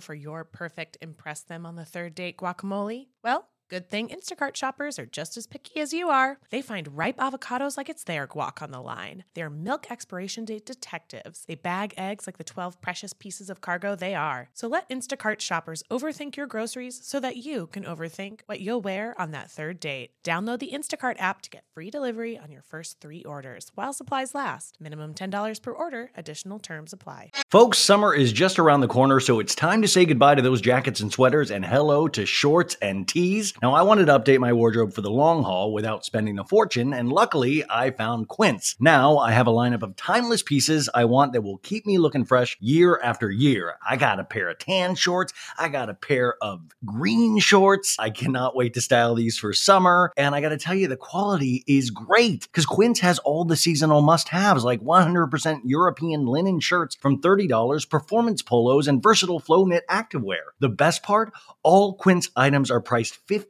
for your perfect impress them on the third date guacamole? Well, Good thing Instacart shoppers are just as picky as you are. They find ripe avocados like it's their guac on the line. They're milk expiration date detectives. They bag eggs like the 12 precious pieces of cargo they are. So let Instacart shoppers overthink your groceries so that you can overthink what you'll wear on that third date. Download the Instacart app to get free delivery on your first three orders while supplies last. Minimum $10 per order, additional terms apply. Folks, summer is just around the corner, so it's time to say goodbye to those jackets and sweaters and hello to shorts and tees. Now, I wanted to update my wardrobe for the long haul without spending a fortune, and luckily, I found Quince. Now, I have a lineup of timeless pieces I want that will keep me looking fresh year after year. I got a pair of tan shorts, I got a pair of green shorts. I cannot wait to style these for summer, and I gotta tell you, the quality is great because Quince has all the seasonal must haves like 100% European linen shirts from $30, performance polos, and versatile flow knit activewear. The best part? All Quince items are priced 50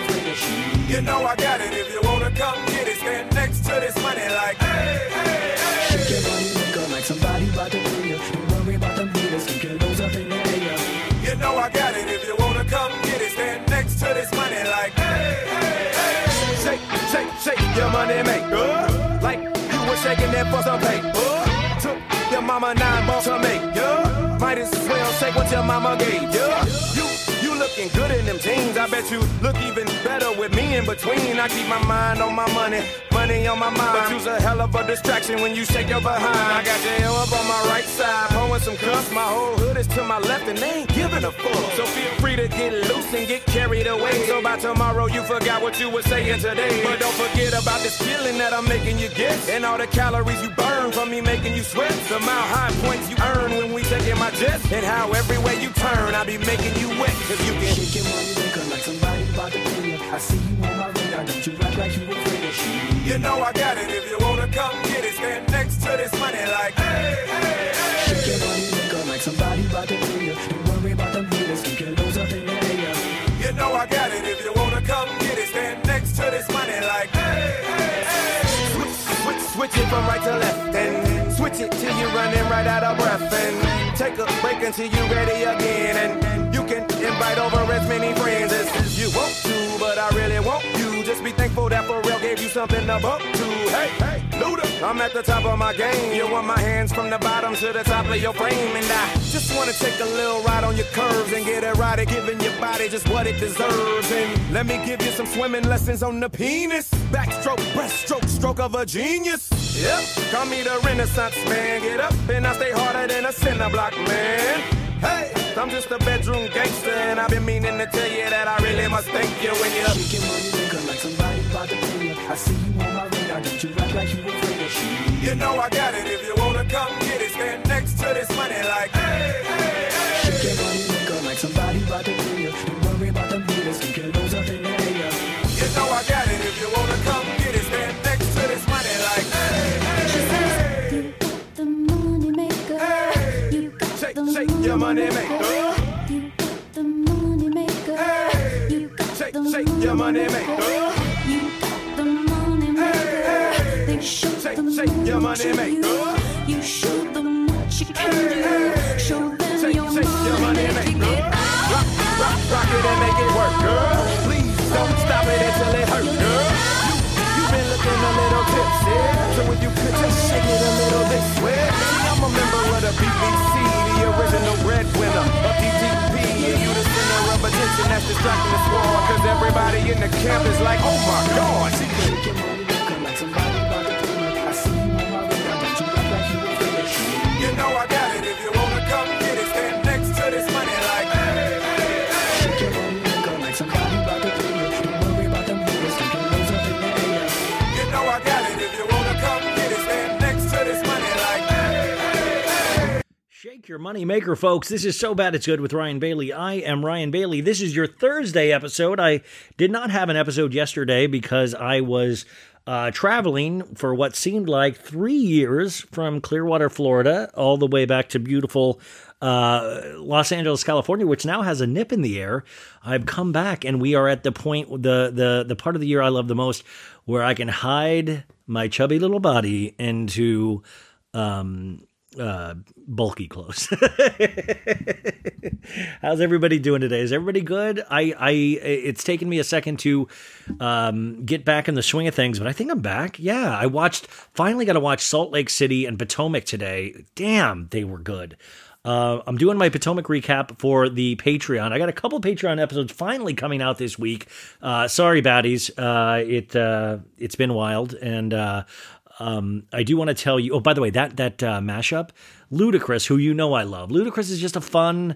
you know I got it. If you wanna come get it, stand next to this money like hey, hey, hey. Shake your like to. Don't the. You know I got it. If you wanna come get it, stand next to this money like hey, hey, hey. Shake, shake, shake your money maker, like you were shaking that for some paper your mama nine bucks to make, yeah. Might as well take what your mama gave, yeah. You looking good in them jeans. I bet you look even better with me in between. I keep my mind on my money, money on my mind. But you's a hell of a distraction when you shake your behind. I got your hair up on my right side, pouring some cuffs. My whole hood is to my left, and they ain't giving a fuck. So feel free to get loose and get carried away. So by tomorrow you forgot what you were saying today. But don't forget about this feeling that I'm making you get, and all the calories you burn from me making you sweat. The mile high points you earn when we taking my jets, and how everywhere you turn I be making you wet. Cause you can Shake your money maker like somebody about to pay you. I see you on my radar, don't you act like you afraid of shit. You know I got it. If you wanna come get it, stand next to this money like, hey, hey, hey. Shake your money maker like somebody about to pay you. Don't worry about them haters, keep your nose up in the air. You know I got it. If you wanna come get it, stand next to this money like, hey, hey, hey. Switch, switch, switch it from right to left and switch it till you're running right out of breath and take a break until you're ready again and you invite over as many friends as you want to, but I really want you. Just be thankful that for real gave you something to bump to. Hey, hey, Luda, I'm at the top of my game. You want my hands from the bottom to the top of your frame, and I just wanna take a little ride on your curves and get at giving your body just what it deserves. And let me give you some swimming lessons on the penis. Backstroke, breaststroke, stroke of a genius. Yep, call me the Renaissance man. Get up and I stay harder than a cinder block man. Hey, I'm just a bedroom gangster, and I've been meaning to tell you that I really must thank you when you shaking money maker like somebody about to pay you. I see you on my radar, don't you act like you afraid of shit. You know I got it. If you wanna come get it, stand next to this money like, hey, hey, hey. Your money like somebody about to pay you. Don't worry about them haters, keep your nose up in the air. You know I got it. If you wanna come your money maker. You got the money maker. Hey. You got Shake, the shake your money maker. You got the money maker. hey. They show Shake, them shake your money you maker. do. You show them what you can Hey, do. Show them Shake, your shake your money money maker. maker. Rock, rock, rock it and make it work, girl. Please don't stop it until it hurt, girl. You, you've been looking a little tipsy, so if you could just shake it a little this way. I'm a member of the BBC, original breadwinner of DTP, and you the center of attention that's distracting the squad, cause everybody in the camp is like, oh my god. See, your money maker, folks. This is So Bad It's Good with Ryan Bailey. I am Ryan Bailey. This is your Thursday episode. I did not have an episode yesterday because I was uh, traveling for what seemed like three years from Clearwater, Florida, all the way back to beautiful uh, Los Angeles, California, which now has a nip in the air. I've come back, and we are at the point, the the the part of the year I love the most, where I can hide my chubby little body into um, uh, bulky clothes. How's everybody doing today? Is everybody good? I, I, it's taken me a second to um, get back in the swing of things, but I think I'm back. Yeah, I watched. Finally, got to watch Salt Lake City and Potomac today. Damn, they were good. Uh, I'm doing my Potomac recap for the Patreon. I got a couple Patreon episodes finally coming out this week. Uh, sorry, baddies. Uh, it uh, it's been wild, and uh, um, I do want to tell you. Oh, by the way, that that uh, mashup, Ludacris, who you know I love. Ludacris is just a fun,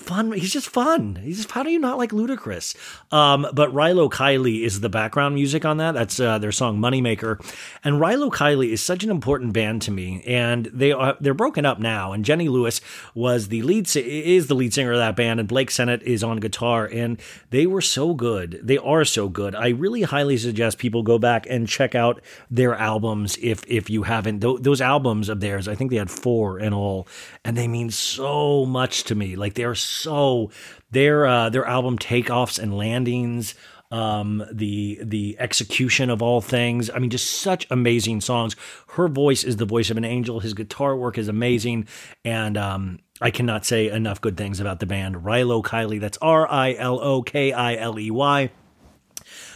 fun. He's just fun. He's just, how do you not like Ludacris? Um, but Rilo Kiley is the background music on that. That's uh, their song Moneymaker, and Rilo Kiley is such an important band to me. And they are they're broken up now. And Jenny Lewis was the lead is the lead singer of that band, and Blake Sennett is on guitar. And they were so good. They are so good. I really highly suggest people go back and check out their albums if if you haven't. Th- those albums of theirs, I think they had four in all, and they mean so much to me. Like they're so their uh, their album takeoffs and landings um the the execution of all things i mean just such amazing songs her voice is the voice of an angel his guitar work is amazing and um I cannot say enough good things about the band Rilo Kiley. That's R I L O K I L E Y.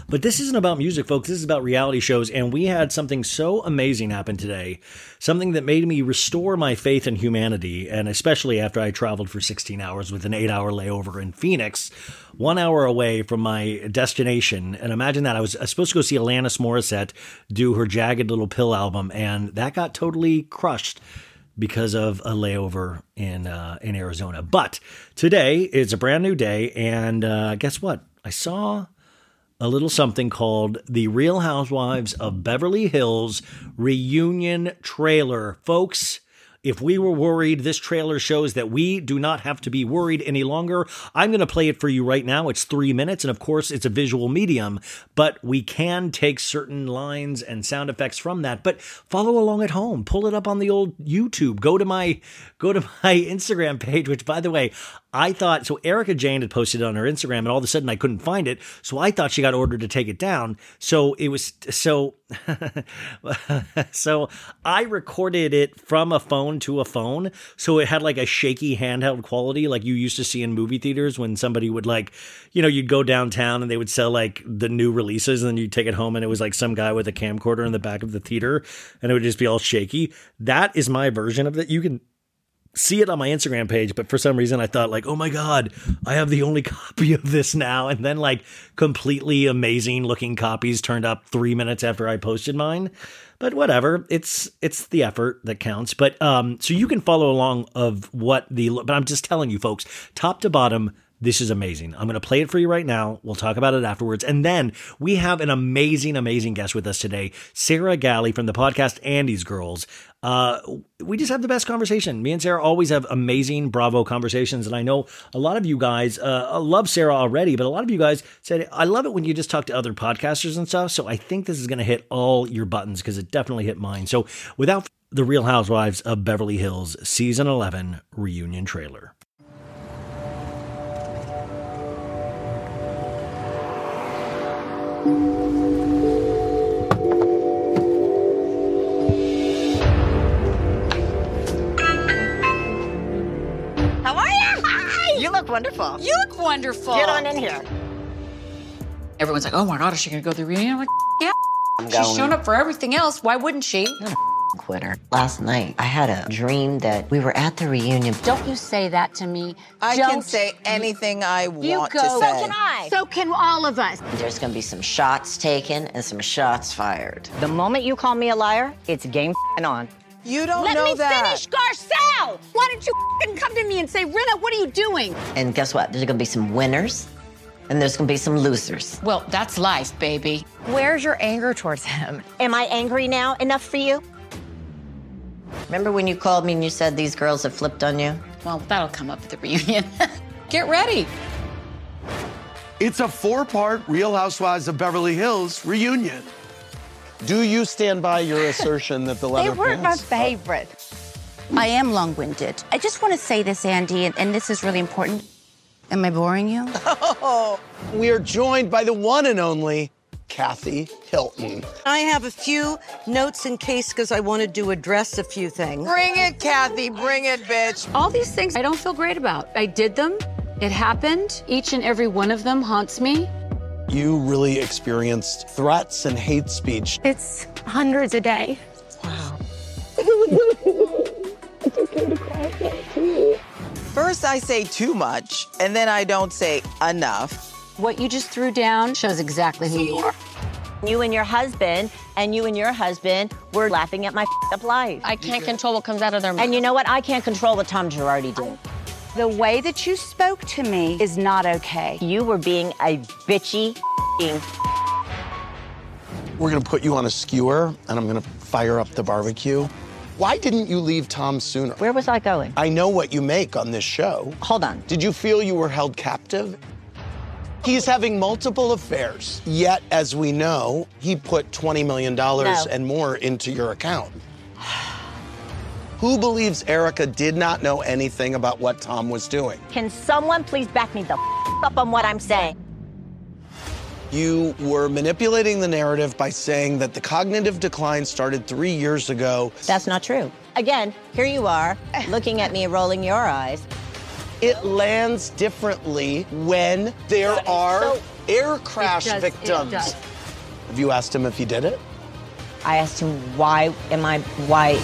But this isn't about music, folks. This is about reality shows. And we had something so amazing happen today, something that made me restore my faith in humanity. And especially after I traveled for 16 hours with an eight hour layover in Phoenix, one hour away from my destination. And imagine that I was, I was supposed to go see Alanis Morissette do her Jagged Little Pill album, and that got totally crushed because of a layover in uh, in Arizona. But today is a brand new day, and uh, guess what? I saw a little something called the Real Housewives of Beverly Hills reunion trailer, folks. If we were worried, this trailer shows that we do not have to be worried any longer. I'm going to play it for you right now. It's three minutes, and of course, it's a visual medium, but we can take certain lines and sound effects from that. But follow along at home. Pull it up on the old YouTube. Go to my go to my Instagram page, which by the way, I thought so. Erika Jayne had posted it on her Instagram, and all of a sudden I couldn't find it. So I thought she got ordered to take it down. So it was so. so I recorded it from a phone to a phone, so it had like a shaky handheld quality, like you used to see in movie theaters when somebody would like, you know, you'd go downtown and they would sell like the new releases, and then you'd take it home, and it was like some guy with a camcorder in the back of the theater, and it would just be all shaky. That is my version of it. You can see it on my Instagram page, but for some reason I thought like, oh my god, I have the only copy of this now, and then like completely amazing looking copies turned up three minutes after I posted mine. But whatever, it's it's the effort that counts. But um, so you can follow along of what the. But I'm just telling you, folks, top to bottom. This is amazing. I'm going to play it for you right now. We'll talk about it afterwards. And then we have an amazing, amazing guest with us today, Sarah Galli from the podcast Andy's Girls. Uh, we just have the best conversation. Me and Sarah always have amazing Bravo conversations. And I know a lot of you guys uh, love Sarah already, but a lot of you guys said, I love it when you just talk to other podcasters and stuff. So I think this is going to hit all your buttons because it definitely hit mine. So without the Real Housewives of Beverly Hills season 11 reunion trailer. How are you? Hi. You look wonderful. You look wonderful. Get on in here. Everyone's like, oh my God, is she going to go to the reunion? I'm like, yeah. I'm She's going. shown up for everything else. Why wouldn't she? Quitter. Last night, I had a dream that we were at the reunion. Don't you say that to me. I Don't can say anything I You want go. to So say. can I. So can all of us. There's gonna be some shots taken and some shots fired. The moment you call me a liar, it's game on. You don't Let know me finish, Garcelle. Why don't you f***ing come to me and say, Rinna, what are you doing? And guess what? There's gonna be some winners and there's gonna be some losers. Well, that's life, baby. Where's your anger towards him? Am I angry now enough for you? Remember when you called me and you said these girls have flipped on you? Well, that'll come up at the reunion. Get ready. It's a four part Real Housewives of Beverly Hills reunion. Do you stand by your assertion that the They weren't my pants? favorite. I am long winded. I just want to say this, Andy, and, and this is really important. Am I boring you? Oh, we are joined by the one and only Kathy Hilton. I have a few notes in case because I wanted to address a few things. Bring it, Kathy. Bring it, bitch. All these things I don't feel great about. I did them. It happened. Each and every one of them haunts me. You really experienced threats and hate speech. It's hundreds a day. Wow. it's okay to cry. First, I say too much, and then I don't say enough. What you just threw down shows exactly who you are. You and your husband, and you and your husband were laughing at my up life. I can't control what comes out of their mouth. And you know what? I can't control what Tom Girardi did. The way that you spoke to me is not okay. You were being a bitchy f***ing We're gonna put you on a skewer and I'm gonna fire up the barbecue. Why didn't you leave Tom sooner? Where was I going? I know what you make on this show. Hold on. Did you feel you were held captive? He's having multiple affairs, yet, as we know, he put $20 million No. and more into your account. Who believes Erika did not know anything about what Tom was doing? Can someone please back me the f- up on what I'm saying? You were manipulating the narrative by saying that the cognitive decline started three years ago. That's not true. Again, here you are, looking at me, rolling your eyes. It lands differently when there are air crash It does, it victims. does. Have you asked him if he did it? I asked him, why am I, why?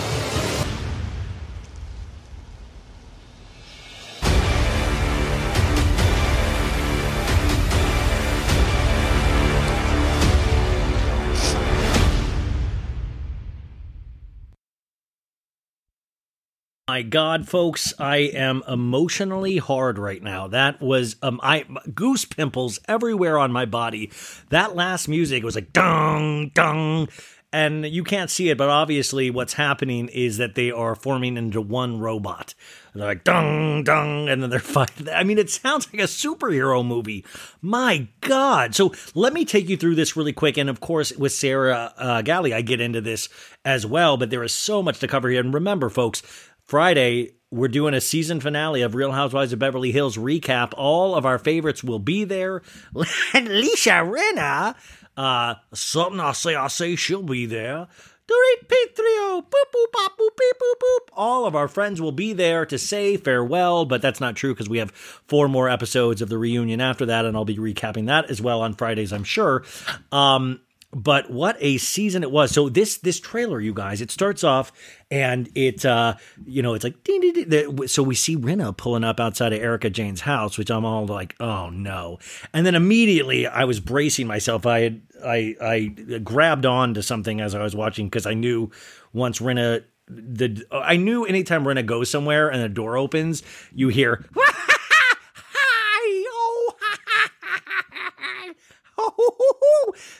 My God, folks, I am emotionally hard right now. That was um, I goose pimples everywhere on my body. That last music was like dung dung, and you can't see it, but obviously, what's happening is that they are forming into one robot. They're like dung dung, and then they're fighting. I mean, it sounds like a superhero movie. My God! So let me take you through this really quick, and of course, with Sarah uh, Galli, I get into this as well. But there is so much to cover here, and remember, folks. Friday, we're doing a season finale of Real Housewives of Beverly Hills recap. All of our favorites will be there. Lisa Rinna, uh, something I say, I say she'll be there. Dorit Petrio, boop boop bop boop beep boop boop. All of our friends will be there to say farewell, but that's not true because we have four more episodes of the reunion after that, and I'll be recapping that as well on Fridays, I'm sure. Um, but what a season it was. So this this trailer, you guys, it starts off and it uh you know it's like ding, ding, ding. So we see Rinna pulling up outside of Erika Jayne's house, which I'm all like, oh no. And then immediately I was bracing myself. I had I I grabbed on to something as I was watching because I knew once Rinna the I knew anytime Rinna goes somewhere and the door opens, you hear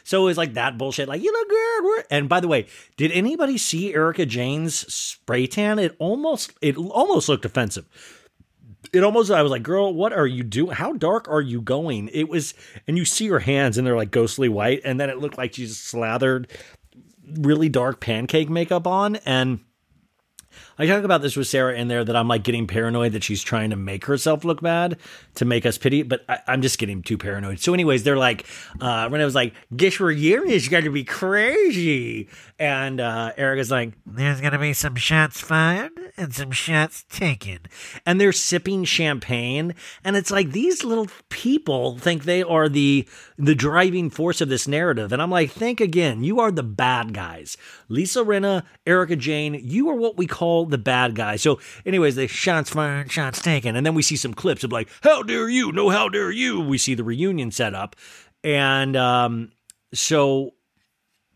So it was like that bullshit, like you look good. We're-" And by the way, did anybody see Erika Jayne's spray tan? It almost it almost looked offensive. It almost I was like, girl, what are you doing? How dark are you going? It was, and you see her hands and they're like ghostly white, and then it looked like she's slathered really dark pancake makeup on and I talk about this with Sarah in there that I'm like getting paranoid that she's trying to make herself look bad to make us pity, but I, I'm just getting too paranoid. So, anyways, they're like, uh, Renee was like, "Guess we're is going to be crazy," and uh, Erika's like, "There's going to be some shots fired and some shots taken," and they're sipping champagne, and it's like these little people think they are the the driving force of this narrative, and I'm like, think again, you are the bad guys. Lisa Rinna, Erika Jayne, you are what we call the bad guy. So, anyways, they shots fired, shots taken, and then we see some clips of like, how dare you? No, how dare you? We see the reunion set up, and um, so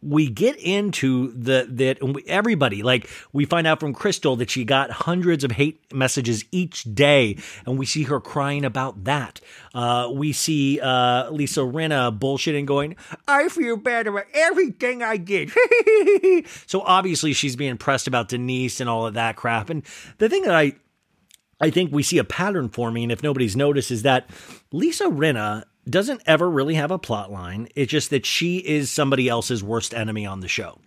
we get into the that everybody like we find out from Crystal that she got hundreds of hate messages each day, and we see her crying about that. Uh, we see uh, Lisa Rinna bullshitting, going, "I feel bad about everything I did." so obviously she's being pressed about Denise and all of that crap. And the thing that I I think we see a pattern forming, if nobody's noticed, is that Lisa Rinna doesn't ever really have a plot line. It's just that she is somebody else's worst enemy on the show.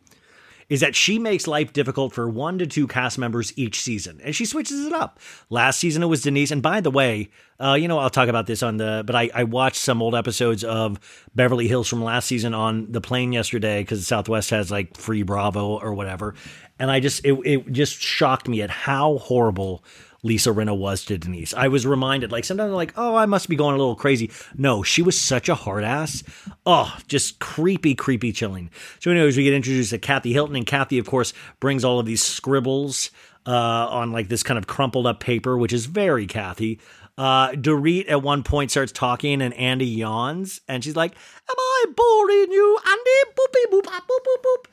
Is that she makes life difficult for one to two cast members each season, and she switches it up. Last season it was Denise, and by the way, uh, you know I'll talk about this on the, but I, I watched some old episodes of Beverly Hills from last season on the plane yesterday because Southwest has like free Bravo or whatever, and I just it, it just shocked me at how horrible Lisa Rinna was to Denise. I was reminded, like, sometimes I'm like, oh, I must be going a little crazy. No, she was such a hard ass. Oh, just creepy, creepy, chilling. So, anyways, we get introduced to Kathy Hilton, and Kathy, of course, brings all of these scribbles uh, on like this kind of crumpled up paper, which is very Kathy. Uh, Dorit at one point starts talking, and Andy yawns, and she's like, "Am I boring you, Andy?" Boopy boop, boop, boop, boop.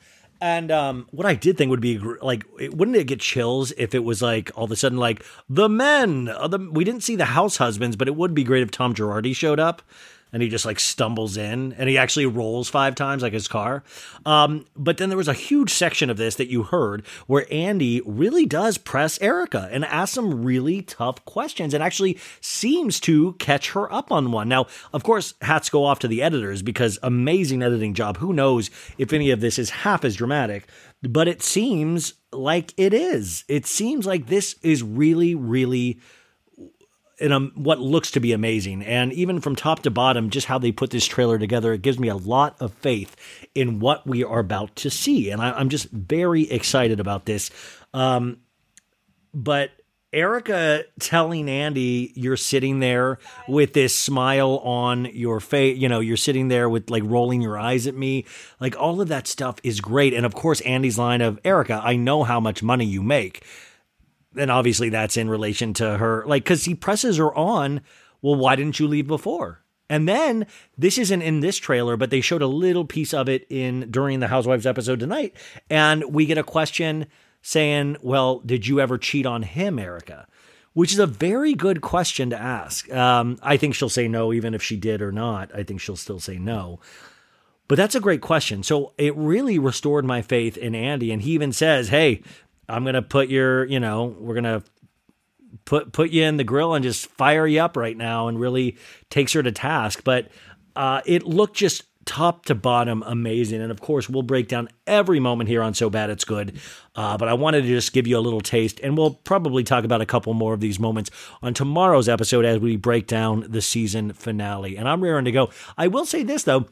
And um, what I did think would be like, wouldn't it get chills if it was like all of a sudden like the men? uh, the, we didn't see the house husbands, but it would be great if Tom Girardi showed up and he just like stumbles in and he actually rolls five times like his car. Um, but then there was a huge section of this that you heard where Andy really does press Erika and ask some really tough questions and actually seems to catch her up on one. Now, of course, hats go off to the editors because amazing editing job. Who knows if any of this is half as dramatic, but it seems like it is. It seems like this is really, really in a, what looks to be amazing. And even from top to bottom, just how they put this trailer together, it gives me a lot of faith in what we are about to see. And I, I'm just very excited about this. Um, but Erika telling Andy, you're sitting there with this smile on your face, you know, you're sitting there with like rolling your eyes at me. Like all of that stuff is great. And of course, Andy's line of, Erika, I know how much money you make. And obviously that's in relation to her, like, because he presses her on, well, why didn't you leave before? And then this isn't in this trailer, but they showed a little piece of it in during the Housewives episode tonight. And we get a question saying, Well, did you ever cheat on him, Erika? Which is a very good question to ask. Um, I think she'll say no, even if she did or not. I think she'll still say no. But that's a great question. So it really restored my faith in Andy. And he even says, Hey, I'm to put your, you know, we're to put put you in the grill and just fire you up right now and really takes her to task. But uh, it looked just top to bottom amazing. And of course, we'll break down every moment here on So Bad It's Good. Uh, but I wanted to just give you a little taste, and we'll probably talk about a couple more of these moments on tomorrow's episode as we break down the season finale. And I'm raring to go. I will say this, though.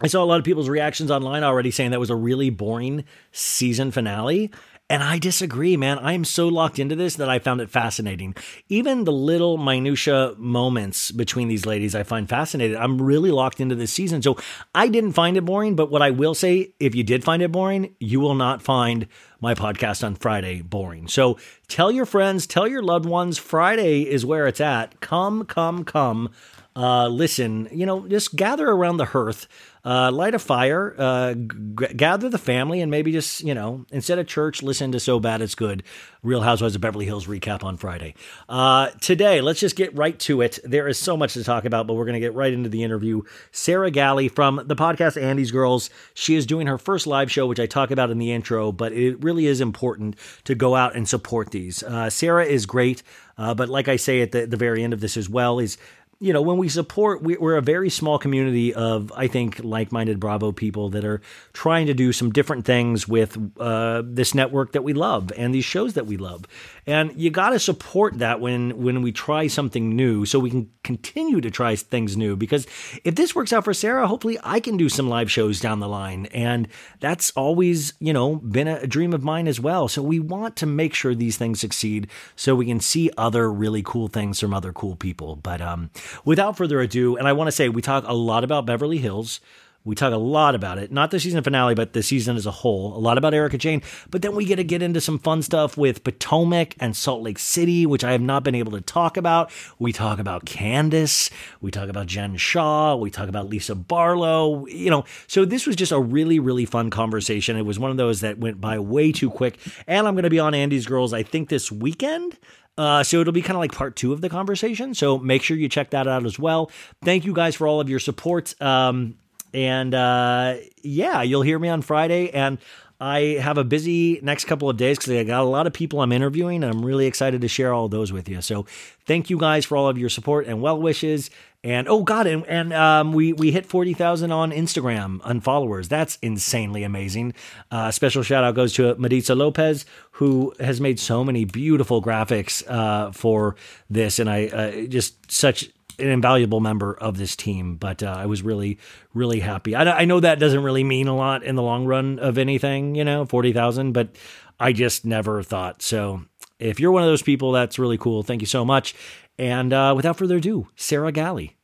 I saw a lot of people's reactions online already saying that was a really boring season finale. And I disagree, man. I am so locked into this that I found it fascinating. Even the little minutia moments between these ladies, I find fascinating. I'm really locked into this season. So I didn't find it boring, but what I will say, if you did find it boring, you will not find my podcast on Friday boring. So tell your friends, tell your loved ones, Friday is where it's at. Come, come, come. Uh, listen, you know, just gather around the hearth uh, light a fire, uh, g- gather the family, and maybe just, you know, instead of church, listen to So Bad It's Good, Real Housewives of Beverly Hills recap on Friday. Uh, today, let's just get right to it. There is so much to talk about, but we're going to get right into the interview. Sarah Galli from the podcast Andy's Girls. She is doing her first live show, which I talk about in the intro, but it really is important to go out and support these. Uh, Sarah is great. Uh, but like I say at the, the very end of this as well, is you know, when we support, we, are a very small community of, I think, like minded Bravo people that are trying to do some different things with uh, this network that we love and these shows that we love. And you got to support that when, when we try something new so we can continue to try things new. Because if this works out for Sarah, hopefully I can do some live shows down the line. And that's always, you know, been a dream of mine as well. So we want to make sure these things succeed so we can see other really cool things from other cool people. But, um, without further ado, and I want to say we talk a lot about Beverly Hills. We talk a lot about it, not the season finale, but the season as a whole. A lot about Erika Jayne, but then we get to get into some fun stuff with Potomac and Salt Lake City, which I have not been able to talk about. We talk about Candiace. We talk about Jen Shah, We talk about Lisa Barlow. You know, so this was just a really, really fun conversation. It was one of those that went by way too quick. And I'm going to be on Andy's Girls, I think, this weekend. Uh, so it'll be kind of like part two of the conversation. So make sure you check that out as well. Thank you guys for all of your support. Um, and uh, yeah, you'll hear me on Friday. And I have a busy next couple of days because I got a lot of people I'm interviewing, and I'm really excited to share all those with you. So thank you guys for all of your support and well wishes. And oh god, and, and um, we we hit forty thousand on Instagram on followers. That's insanely amazing. Uh, special shout out goes to Mediza Lopez, who has made so many beautiful graphics uh, for this, and I uh, just such an invaluable member of this team. But uh, I was really, really happy. I, I, know that doesn't really mean a lot in the long run of anything, you know, 40,000, but I just never thought. So if you're one of those people, that's really cool. Thank you so much. And uh, without further ado, Sarah Galli.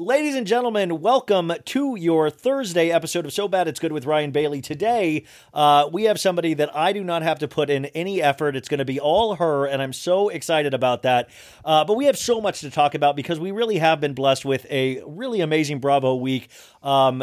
Ladies and gentlemen, welcome to your Thursday episode of So Bad It's Good with Ryan Bailey. Today, uh, we have somebody that I do not have to put in any effort. It's going to be all her, and I'm so excited about that. Uh, but we have so much to talk about because we really have been blessed with a really amazing Bravo week. Um,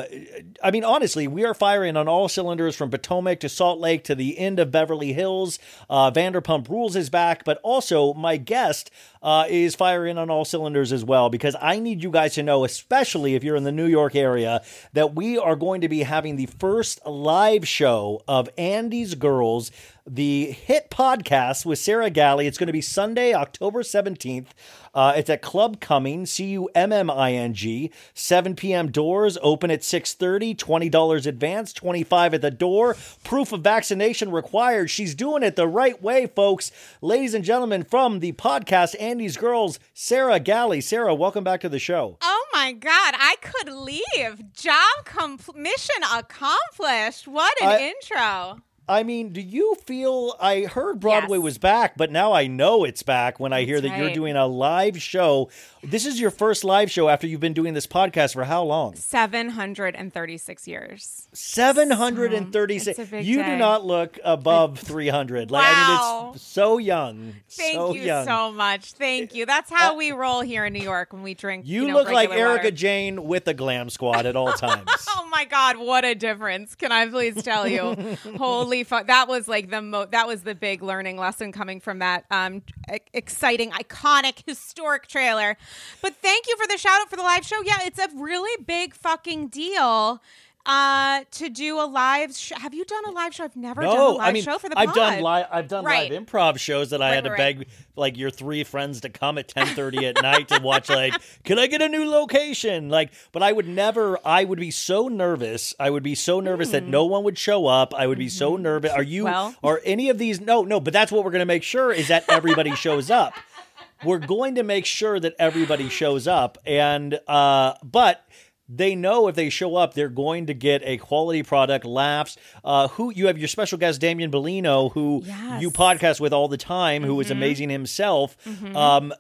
I mean, honestly, we are firing on all cylinders from Potomac to Salt Lake to the end of Beverly Hills. Uh, Vanderpump Rules is back, but also my guest uh, is firing on all cylinders as well because I need you guys to know, especially if you're in the New York area, that we are going to be having the first live show of Andy's Girls the hit podcast with Sarah Galli. It's going to be Sunday, October 17th. Uh, it's at Club Cumming, C-U-M-M-I-N-G. 7 p.m. doors, open at 6.30, $20 advance, 25 at the door. Proof of vaccination required. She's doing it the right way, folks. Ladies and gentlemen, from the podcast Andy's Girls, Sarah Galli. Sarah, welcome back to the show. Oh my God, I could leave. Job com- mission accomplished. What an I- intro. I mean, do you feel? I heard Broadway was back, but now I know it's back when I hear that you're doing a live show. This is your first live show after you've been doing this podcast for how long? 736 years. 736. It's a big you do not look above 300. Like I Wow. mean, it's so young. Thank so you young. so much. Thank you. That's how we roll here in New York when we drink. You, You, know, look like Erika water. Jane with the glam squad at all times. Oh my God, what a difference! Can I please tell you? Holy fuck, that was like the mo- that was the big learning lesson coming from that um exciting, iconic, historic trailer. But thank you for the shout out for the live show. Yeah, it's a really big fucking deal. Uh, to do a live show. Have you done a live show? I've never done a live I mean show for the I've pod. done live. I've done Right. live improv shows that I Right, had to right, beg like your three friends to come at ten thirty at night to watch. Like, can I get a new location? Like, but I would never. I would be so nervous. I would be so nervous that no one would show up. I would be so nervous. Are you? Hmm. Well- are any of these? No, no. But that's what we're going to make sure is that everybody shows up. We're going to make sure that everybody shows up, and uh, but they know if they show up, they're going to get a quality product, laughs. Uh, who you have your special guest Damian Bellino, who Yes. you podcast with all the time, who is Mhm. amazing himself. Mhm. Um,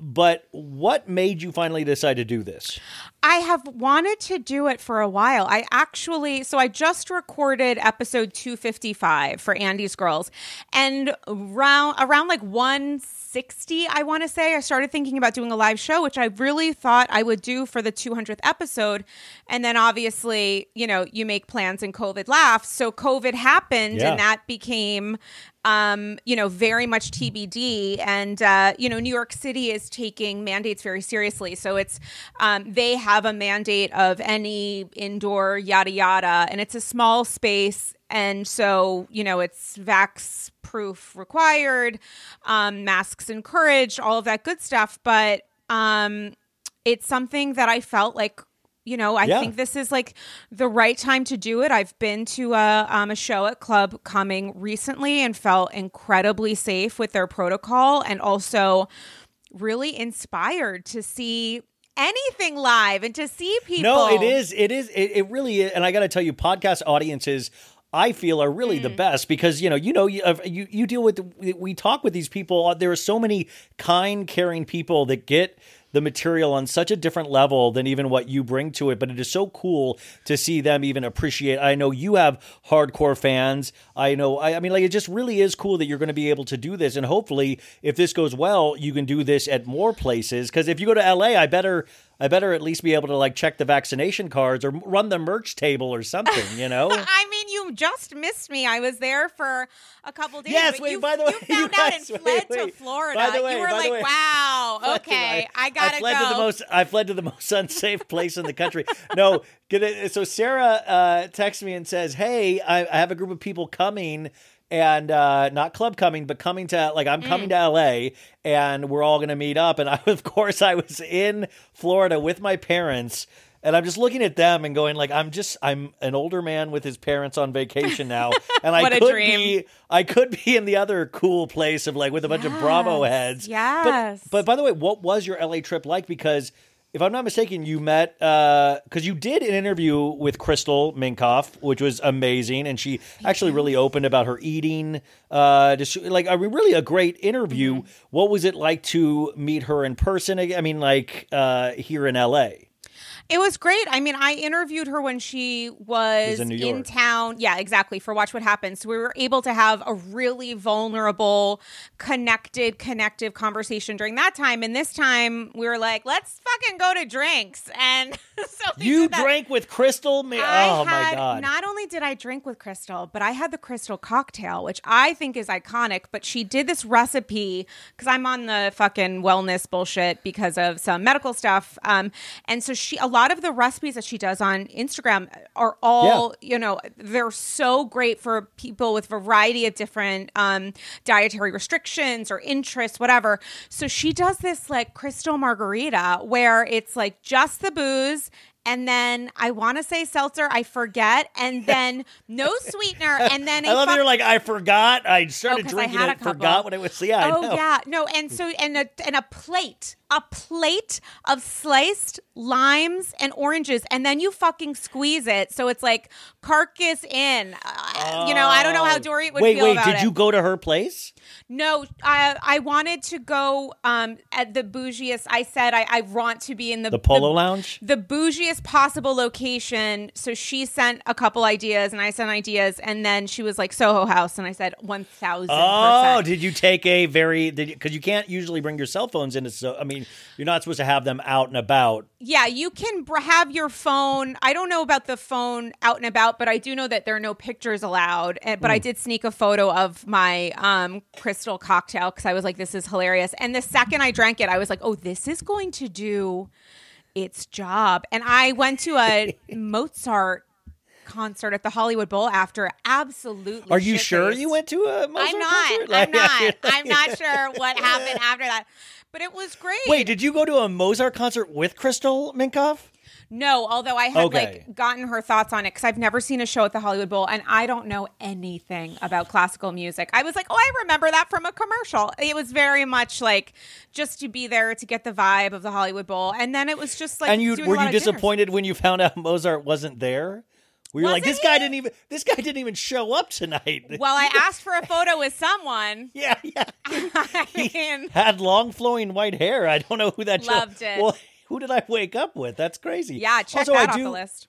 but what made you finally decide to do this? I have wanted to do it for a while. I actually, so I just recorded episode 255 for Andy's Girls, and around around like 160, I want to say, I started thinking about doing a live show, which I really thought I would do for the 200th episode. And then obviously, you know, you make plans and COVID laughs. So COVID happened, Yeah. and that became um, you know, very much TBD. And, uh, you know, New York City is taking mandates very seriously. So it's, um, they have a mandate of any indoor yada yada, and it's a small space. And so, you know, it's vax proof required, um, masks encouraged, all of that good stuff. But um, it's something that I felt like you know, I Yeah. think this is like the right time to do it. I've been to a, um, a show at Club Cumming recently and felt incredibly safe with their protocol and also really inspired to see anything live and to see people. No, it is. It is. It, it really is. And I got to tell you, podcast audiences. I feel are really Mm. the best because you know you know you you, you deal with we talk with these people. There are so many kind, caring people that get the material on such a different level than even what you bring to it. But it is so cool to see them even appreciate. I know you have hardcore fans. I know. I, I mean, like it just really is cool that you're going to be able to do this. And hopefully, if this goes well, you can do this at more places. Because if you go to LA, I better. I better at least be able to like check the vaccination cards or run the merch table or something, you know? I you just missed me. I was there for a couple days. Yes, wait, you, by the way, you found you out guys- and wait, fled to. Florida. By the way, you were like, way. "Wow, okay, I, gotta I fled go." to the most. I fled to the most unsafe place in the country. No. So Sarah uh, texts me and says, "Hey, I, I have a group of people coming." And uh, not club coming, but coming to like I'm coming to LA, and we're all gonna meet up. And I, of course, I was in Florida with my parents, and I'm just looking at them and going like, I'm just I'm an older man with his parents on vacation now, and I could be I could be in the other cool place of like with a bunch of Bravo heads. yes. But, but by the way, what was your LA trip like? Because if I'm not mistaken, you met because you did an interview with Crystal Minkoff, which was amazing, and she actually really opened about her eating. Uh, just like I mean, really a great interview. Mm-hmm. What was it like to meet her in person? I mean, like uh, here in LA. It was great. I mean, I interviewed her when she was, in York. town. Yeah, exactly. For Watch What Happens. So we were able to have a really vulnerable, connected, connective conversation during that time. And this time we were like, let's fucking go to drinks. And so You drank with Crystal. Ma- oh my had- god! Not only did I drink with Crystal, but I had the Crystal cocktail, which I think is iconic. But she did this recipe because I'm on the fucking wellness bullshit because of some medical stuff. Um, and so she, a lot of the recipes that she does on Instagram are all, you know, they're so great for people with variety of different um, dietary restrictions or interests, whatever. So she does this like Crystal margarita where it's like just the booze and then I want to say seltzer, I forget, and then no sweetener, and then I love fuck- you're like I forgot. I started Oh, I drinking had it, forgot what it was. Yeah, I oh yeah, no, and so and a and a plate, a plate of sliced limes and oranges, and then you fucking squeeze it, so it's like carcass in. Uh, I, you know, I don't know how Dory would wait, feel wait. about Did it. you go to her place? No, I I wanted to go um at the bougiest. I said I, I want to be in the The Polo Lounge? the bougiest possible location. So she sent a couple ideas, and I sent ideas, and then she was like Soho House, and I said one thousand. Oh, did you take a very? Because you can't usually bring your cell phones into. So I mean, you're not supposed to have them out and about. Yeah, you can br- have your phone. I don't know about the phone out and about, but I do know that there are no pictures allowed. Eh, But I Mm. did sneak a photo of my um, crystal cocktail because I was like, this is hilarious. And the second I drank it, I was like, oh, this is going to do its job. And I went to a Mozart concert at the Hollywood Bowl after absolutely. Are you sure you went to a Mozart I'm not. concert? I'm Like, not. I'm not sure what happened after that. But it was great. Wait, did you go to a Mozart concert with Crystal Minkoff? No, although I had Okay. like gotten her thoughts on it because I've never seen a show at the Hollywood Bowl and I don't know anything about classical music. I was like, oh, I remember that from a commercial. It was very much like just to be there to get the vibe of the Hollywood Bowl, and then it was just like, and you were you of dinners. disappointed when you found out Mozart wasn't there? We Were you like, this guy didn't even this guy didn't even show up tonight? Well, I asked for a photo with someone. yeah, yeah. I mean, Had long flowing white hair. I don't know who that. Loved it. Well, who did I wake up with? That's crazy. yeah, check also, that I off do, the list.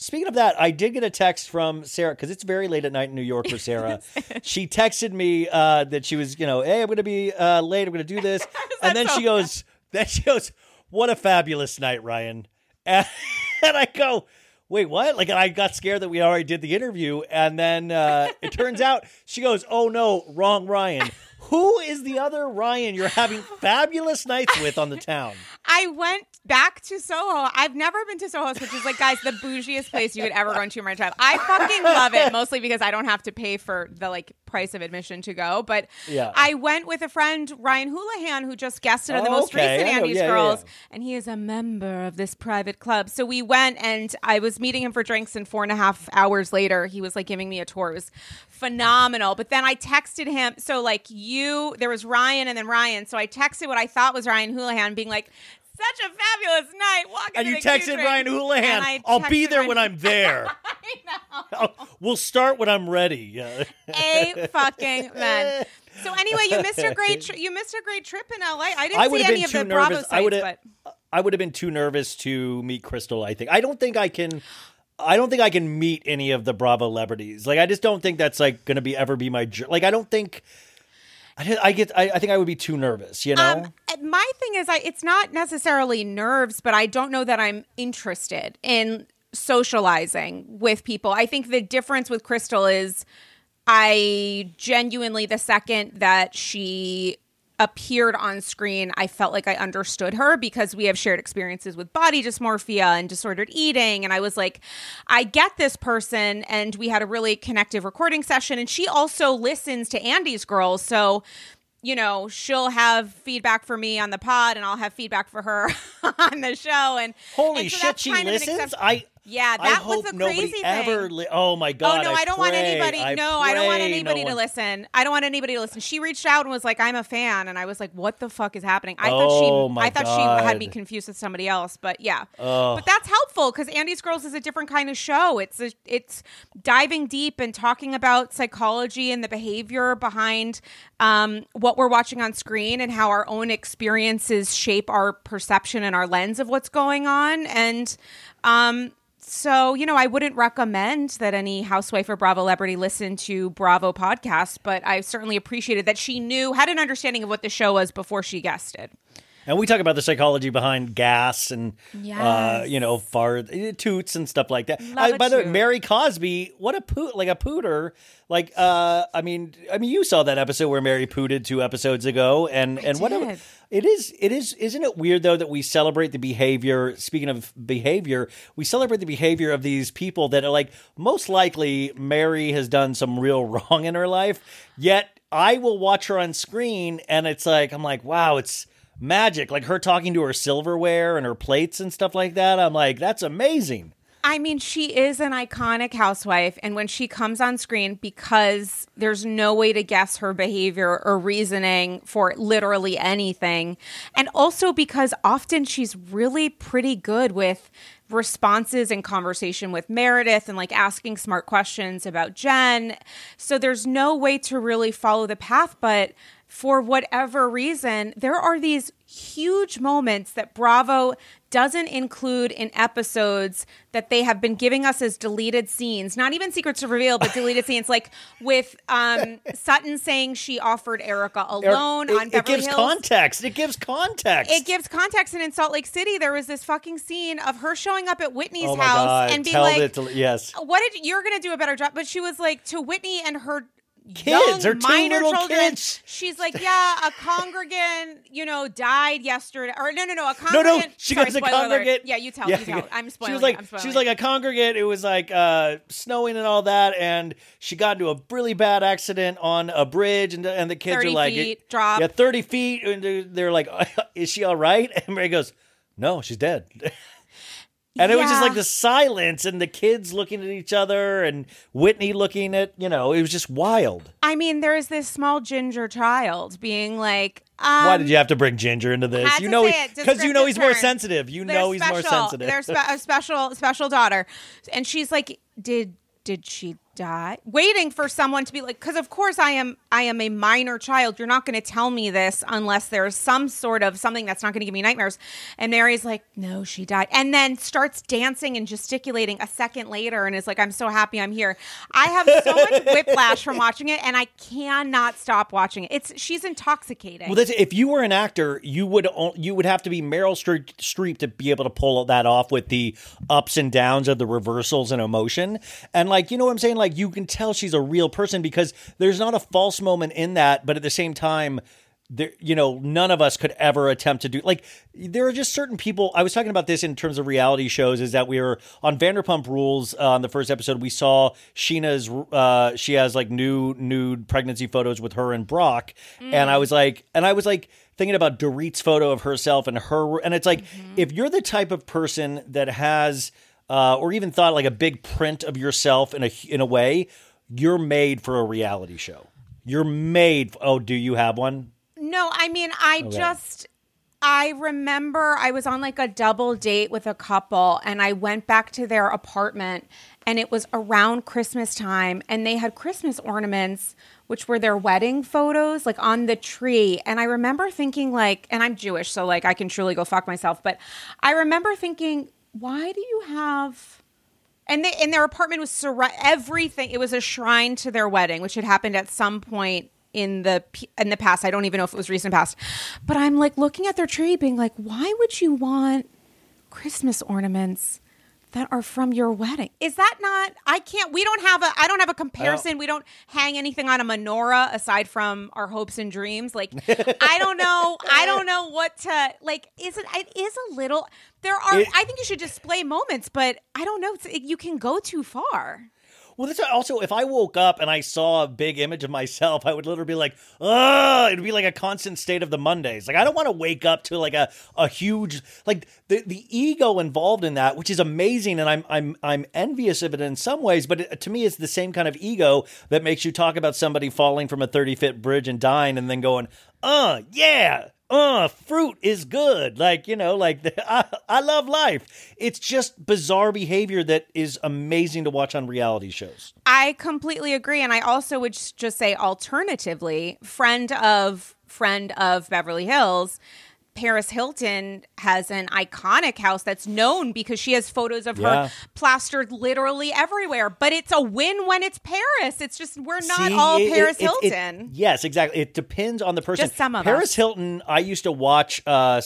Speaking of that, I did get a text from Sarah because it's very late at night in New York for Sarah. she texted me uh, that she was, you know, hey, I'm going to be uh, late. I'm going to do this, and then she goes, then she goes, "What a fabulous night, Ryan!" And, and I go, "Wait, what?" Like, and I got scared that we already did the interview, and then uh, it turns out she goes, "Oh no, wrong Ryan." Who is the other Ryan you're having fabulous nights with on the town? I went back to Soho. I've never been to Soho, which is like, guys, the bougiest place you could ever go into in my life. I fucking love it, mostly because I don't have to pay for the like price of admission to go. But Yeah. I went with a friend, Ryan Houlihan, who just guested on the Oh, most okay. recent Andy's Yeah, yeah, Girls, yeah. and he is a member of this private club. So we went, and I was meeting him for drinks, and four and a half hours later, he was like giving me a tour. It was phenomenal. But then I texted him. So like you, there was Ryan, and then Ryan. So I texted what I thought was Ryan Houlihan, being like. Such a fabulous night. Walking And you texted. Ryan Houlihan. I'll be there Ryan- when I'm there. I'll- we'll start when I'm ready. Yeah. a fucking man. So anyway, you missed a great tri- you missed a great trip in LA. I didn't I see any been of too the Bravo nervous. sites, I would but have. I would have been too nervous to meet Crystal. I think. I don't think I can. I don't think I can meet any of the Bravo celebrities. Like I just don't think that's like going to be ever be my like. I don't think. I, I get. I, I think I would be too nervous. You know. Um, my thing is, I it's not necessarily nerves, but I don't know that I'm interested in socializing with people. I think the difference with Crystal is I genuinely, the second that she appeared on screen, I felt like I understood her because we have shared experiences with body dysmorphia and disordered eating. And I was like, I get this person. And we had a really connective recording session. And she also listens to Andy's Girls. So, you know, she'll have feedback for me on the pod and I'll have feedback for her on the show. And Holy and so shit, she kind of an listens. I. Yeah, I that was hope the crazy ever. thing. Li- oh my god! oh no, I, don't want anybody. I no, I don't want pray no anybody to one- listen. I don't want anybody to listen. She reached out and was like, "I'm a fan," and I was like, "What the fuck is happening?" I Oh, thought she, my I thought she had me confused with somebody else. But yeah, Oh. but that's helpful because Andy's Girls is a different kind of show. It's a, it's diving deep and talking about psychology and the behavior behind um, what we're watching on screen and how our own experiences shape our perception and our lens of what's going on. And um, so, you know, I wouldn't recommend that any housewife or Bravo celebrity listen to Bravo podcasts, but I certainly appreciated that she knew, had an understanding of what the show was before she guested. And we talk about the psychology behind gas and, uh, you know, fart, eh, toots and stuff like that. Uh, a by the way. Mary Cosby, what a poot, like a pooter. Like, uh, I mean, I mean, you saw that episode where Mary pooted two episodes ago, and and what a- did. it is, it is, isn't it weird though that we celebrate the behavior? Speaking of behavior, we celebrate the behavior of these people that are like most likely Mary has done some real wrong in her life, yet I will watch her on screen, and it's like I'm like, wow, it's magic. Like her talking to her silverware and her plates and stuff like that. I'm like, that's amazing. I mean, she is an iconic housewife. And when she comes on screen, because there's no way to guess her behavior or reasoning for literally anything, and also because often she's really pretty good with responses and conversation with Meredith and like asking smart questions about Jen. So there's no way to really follow the path. But for whatever reason, there are these huge moments that Bravo doesn't include in episodes that they have been giving us as deleted scenes, not even secrets to reveal, but deleted scenes, like with um, Sutton saying she offered Erika alone it, on it Beverly gives Hills. context. It gives context. It gives context, and in Salt Lake City, there was this fucking scene of her showing up at Whitney's oh house god! and being Tell like, to yes. "What did you're gonna do a better job?" But she was like to Whitney and her Kids, young her two minor little children. kids. She's like, "Yeah, a congregant, you know, died yesterday." Or no, no, no, a No, congregant. no, she sorry, goes to spoiler alert. Yeah, you tell. Yeah, you tell. I'm spoiling. She was like, she was like a congregant. It was like uh, snowing and all that, and she got into a really bad accident on a bridge, and and the kids are like, feet, drop. yeah, thirty feet, and they're, they're like, is she all right? And Mary goes, no, she's dead. And it was just like the silence and the kids looking at each other and Whitney looking at, you know, it was just wild. I mean, there is this small ginger child being like, um, Why did you have to bring Ginger into this? You know, because you know he's more sensitive. You They're know he's more sensitive. They're spe- a special special daughter, and she's like, "Did did she die?" Waiting for someone to be like, because of course I am I am a minor child. You're not going to tell me this unless there's some sort of something that's not going to give me nightmares. And Mary's like, "No, she died," and then starts dancing and gesticulating a second later, and is like, "I'm so happy I'm here." I have so much whiplash from watching it, and I cannot stop watching it. It's she's intoxicating. Well, that's, if you were an actor, you would you would have to be Meryl Streep to be able to pull that off with the ups and downs of the reversals and emotion. And like, you know what I'm saying? Like, you can tell she's a real person because there's not a false moment in that, but at the same time. There, you know, none of us could ever attempt to do like. There are just certain people. I was talking about this in terms of reality shows. Is that we were on Vanderpump Rules uh, on the first episode. We saw Scheana's. Uh, she has like new nude pregnancy photos with her and Brock, and I was like, and I was like thinking about Dorit's photo of herself and her, and it's like if you're the type of person that has, uh, or even thought like a big print of yourself in a in a way, you're made for a reality show. You're made. Oh, do you have one? No, I mean, I Okay. just I remember I was on like a double date with a couple and I went back to their apartment and it was around Christmas time and they had Christmas ornaments which were their wedding photos like on the tree and I remember thinking like and I'm Jewish so like I can truly go fuck myself but I remember thinking why do you have and they and their apartment was surra- everything. It was a shrine to their wedding, which had happened at some point in the in the past. I don't even know if it was recent past. But I'm like looking at their tree, being like, why would you want Christmas ornaments? That are from your wedding. Is that not? I can't. We don't have a. I don't have a comparison. We don't hang anything on a menorah aside from our hopes and dreams. Like I don't know. I don't know what to like. Is it? It is a little. There are. It- I think you should display moments, but I don't know. It's, you can go too far. Well, that's also if I woke up and I saw a big image of myself, I would literally be like, "Ugh!" It'd be like a constant state of the Mondays. Like I don't want to wake up to like a a huge like the the ego involved in that, which is amazing, and I'm I'm I'm envious of it in some ways. But it, to me, it's the same kind of ego that makes you talk about somebody falling from a thirty foot bridge and dying, and then going, "Uh, yeah." Uh, fruit is good. Like, you know, like I, I love life. It's just bizarre behavior that is amazing to watch on reality shows. I completely agree, and I also would just say, alternatively, friend of friend of Beverly Hills. Paris Hilton has an iconic house that's known because she has photos of Yeah. her plastered literally everywhere. But it's a win when it's Paris. It's just we're not See, all it- it- Paris it- it- Hilton. yes, exactly. It depends on the person. Just some of Paris us. Hilton. I used to watch. Uh,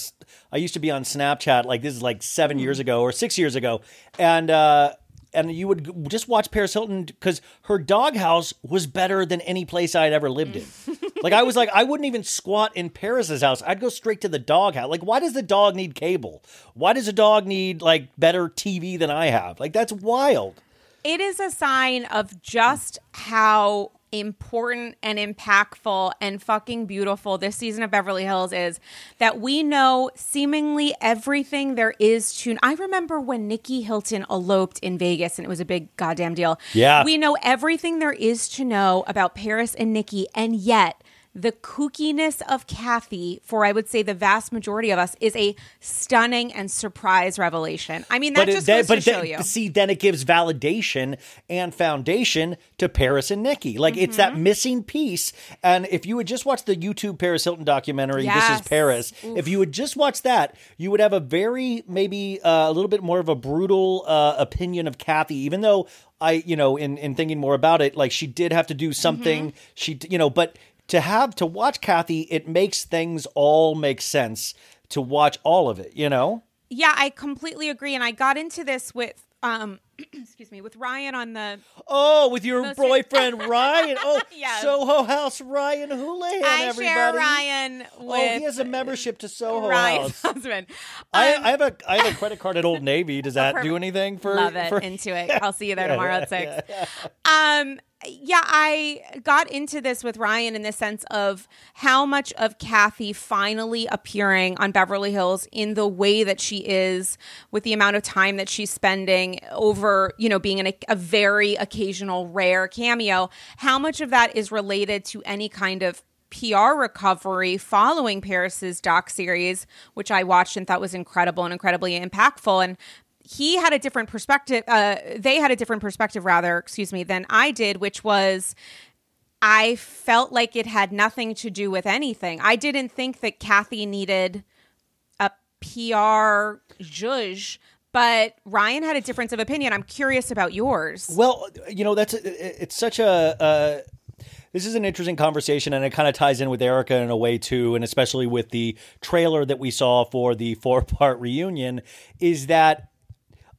I used to be on Snapchat. Like this is like seven years ago or six years ago, and. uh and you would just watch Paris Hilton because her doghouse was better than any place I'd ever lived in. like I was like, I wouldn't even squat in Paris's house. I'd go straight to the doghouse. Like, why does the dog need cable? Why does a dog need like better TV than I have? Like, that's wild. it is a sign of just how important and impactful and fucking beautiful this season of Beverly Hills is that we know seemingly everything there is to I remember when Nicky Hilton eloped in Vegas and it was a big goddamn deal. Yeah. We know everything there is to know about Paris and Nicky and yet the kookiness of Kathy, for I would say the vast majority of us, is a stunning and surprise revelation. I mean, that it- just then- goes to but show you. See, then it gives validation and foundation to Paris and Nicky. Like it's Mm-hmm. that missing piece. And if you would just watch the YouTube Paris Hilton documentary, This is Paris. If you would just watch that, you would have a very maybe uh, a little bit more of a brutal uh, opinion of Kathy, even though I, you know, in in thinking more about it, like she did have to do something. Mm-hmm. She, you know, but to have to watch Kathy, it makes things all make sense to watch all of it. You know. Yeah, I completely agree. And I got into this with um excuse me, with Ryan on the Oh, with your boyfriend Ryan. Oh, Yes. Soho House Ryan Houlihan. I everybody. share Ryan with Oh, he has a membership to Soho Ryan's House. husband. I, I have a I have a credit card at Old Navy. Does that do anything for? Love it. for- Into it. I'll see you there tomorrow at six. Um, yeah, I got into this with Ryan in the sense of how much of Kathy finally appearing on Beverly Hills in the way that she is, with the amount of time that she's spending over, you know, being in a, a very occasional rare cameo. How much of that is related to any kind of PR recovery following Paris's doc series, which I watched and thought was incredible and incredibly impactful. And he had a different perspective. Uh, they had a different perspective, rather, excuse me, than I did, which was I felt like it had nothing to do with anything. I didn't think that Kathy needed a PR judge but Ryan had a difference of opinion. I'm curious about yours. Well, you know that's it's such a. Uh, this is an interesting conversation, and it kind of ties in with Erika in a way too, and especially with the trailer that we saw for the four-part reunion. Is that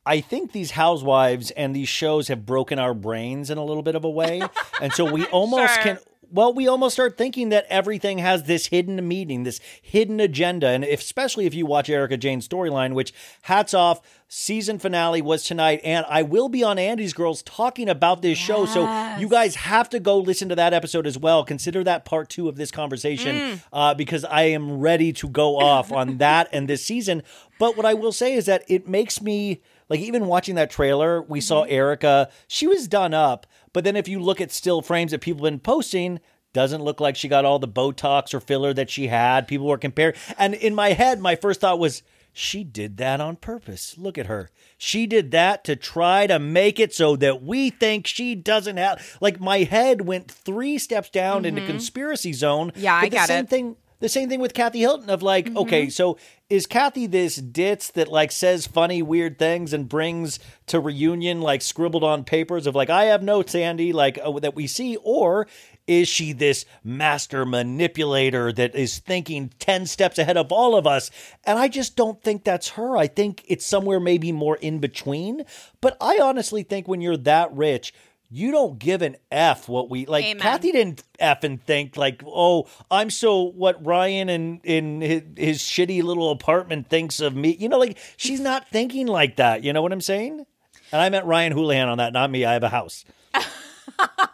I think these housewives and these shows have broken our brains in a little bit of a way, and so we almost Sure. can. Well, we almost start thinking that everything has this hidden meaning, this hidden agenda, and if, especially if you watch Erika Jayne's storyline, which hats off, season finale was tonight, and I will be on Andy's Girls talking about this show, so you guys have to go listen to that episode as well. Consider that part two of this conversation Mm. uh, because I am ready to go off on that and this season. But what I will say is that it makes me like even watching that trailer, we saw Erika, she was done up, but then if you look at still frames that people have been posting, doesn't look like she got all the Botox or filler that she had. People were comparing. And in my head, my first thought was, she did that on purpose. Look at her. She did that to try to make it so that we think she doesn't have. Like my head went three steps down into conspiracy zone. Mm-hmm. Yeah, I get same it. thing. The same thing with Kathy Hilton of like, Mm-hmm. okay, so is Kathy this ditz that like says funny, weird things and brings to reunion like scribbled on papers of like, I have notes, Andy, like uh, that we see, or is she this master manipulator that is thinking 10 steps ahead of all of us? And I just don't think that's her. I think it's somewhere maybe more in between. But I honestly think when you're that rich, you don't give an F what we like. Amen. Kathy didn't F and think like, oh, I'm so what Ryan and in his, his shitty little apartment thinks of me. You know, like she's not thinking like that. You know what I'm saying? And I meant Ryan Houlihan on that, not me. I have a house.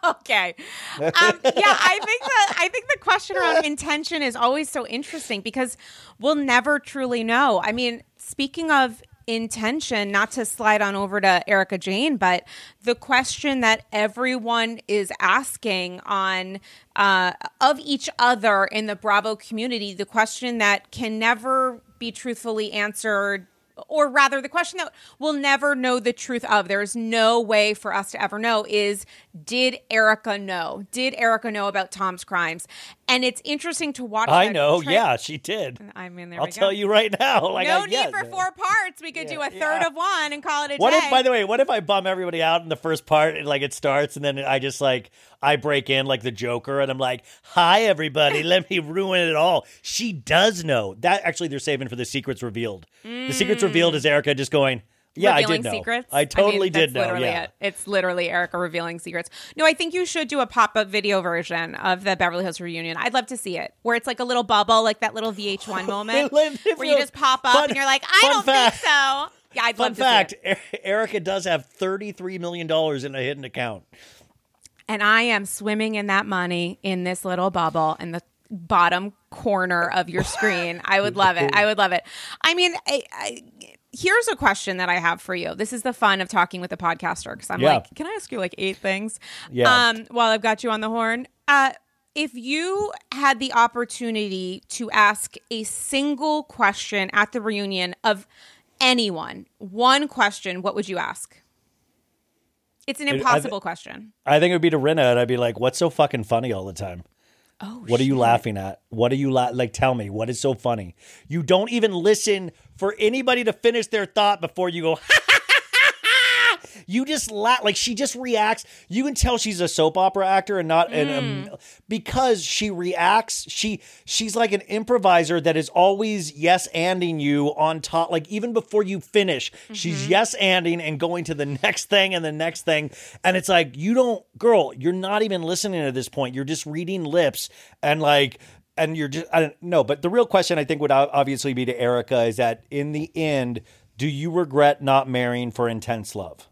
okay. Um, yeah, I think that I think the question around intention is always so interesting because we'll never truly know. I mean, speaking of intention, not to slide on over to Erika Jayne, but the question that everyone is asking on uh, of each other in the Bravo community, the question that can never be truthfully answered or rather the question that we'll never know the truth of there's no way for us to ever know is did erika know? Did erika know about tom's crimes and it's interesting to watch. I know. Yeah, she did. I mean, there I'll we go. tell you right now. Like, no I, need yeah, for four parts. We could do a third of one and call it a What day. if, by the way, what if I bum everybody out in the first part and like it starts and then I just like I break in like the Joker and I'm like, "Hi everybody, let me ruin it all." She does know that. Actually, they're saving for the secrets revealed. The secrets revealed mm. is Erika just going, "Yeah, I revealing did know. secrets. I totally mean, did know." Literally Yeah. it. It's literally Erika revealing secrets. No, I think you should do a pop up video version of the Beverly Hills reunion. I'd love to see it, where it's like a little bubble, like that little VH1 moment, where you just pop up Fun- and you're like, I don't fact. think so. Yeah, I'd Fun love fact: to see it. Erika does have thirty-three million dollars in a hidden account. And I am swimming in that money in this little bubble in the bottom corner of your screen. I would love it. I would love it. I mean, I, I, here's a question that I have for you. This is the fun of talking with a podcaster because I'm Yeah. like, can I ask you like eight things? Yeah. Um, while I've got you on the horn. Uh, if you had the opportunity to ask a single question at the reunion of anyone, one question, what would you ask? It's an It- I impossible question. I think it would be to Rinna, and I'd be like, "What's so fucking funny all the time? Oh, what are you laughing at? What are you la- like? Tell me what is so funny? You don't even listen for anybody to finish their thought before you go. you just laugh like she just reacts. You can tell she's a soap opera actor and not an um, because she reacts. She she's like an improviser that is always yes anding you on top. Like even before you finish, she's yes anding and going to the next thing and the next thing. And it's like you don't, girl, you're not even listening at this point. You're just reading lips and like. And you're just, I don't know. But the real question I think would obviously be to Erika is that in the end, do you regret not marrying for intense love?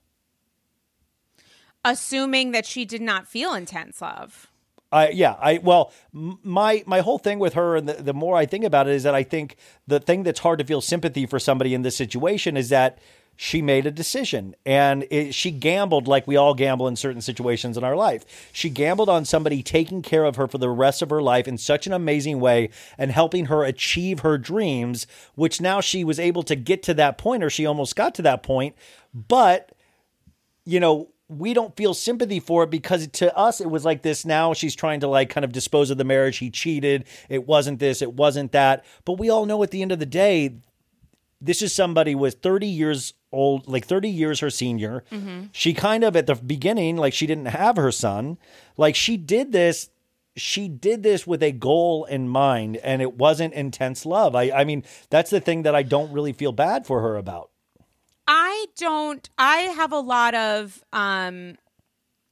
Assuming that she did not feel intense love. I yeah, I well, my my whole thing with her, and the, the more I think about it, is that I think the thing that's hard to feel sympathy for somebody in this situation is that she made a decision and it, she gambled like we all gamble in certain situations in our life. She gambled on somebody taking care of her for the rest of her life in such an amazing way and helping her achieve her dreams, which now she was able to get to that point, or she almost got to that point, but you know, we don't feel sympathy for it because to us it was like this. Now she's trying to like kind of dispose of the marriage. He cheated. It wasn't this. It wasn't that. But we all know at the end of the day this is somebody with 30 years old like 30 years her senior. Mhm. she kind of at the beginning like she didn't have her son. Like she did this she did this with a goal in mind and it wasn't intense love. I i mean that's the thing that i don't really feel bad for her about I don't I have a lot of um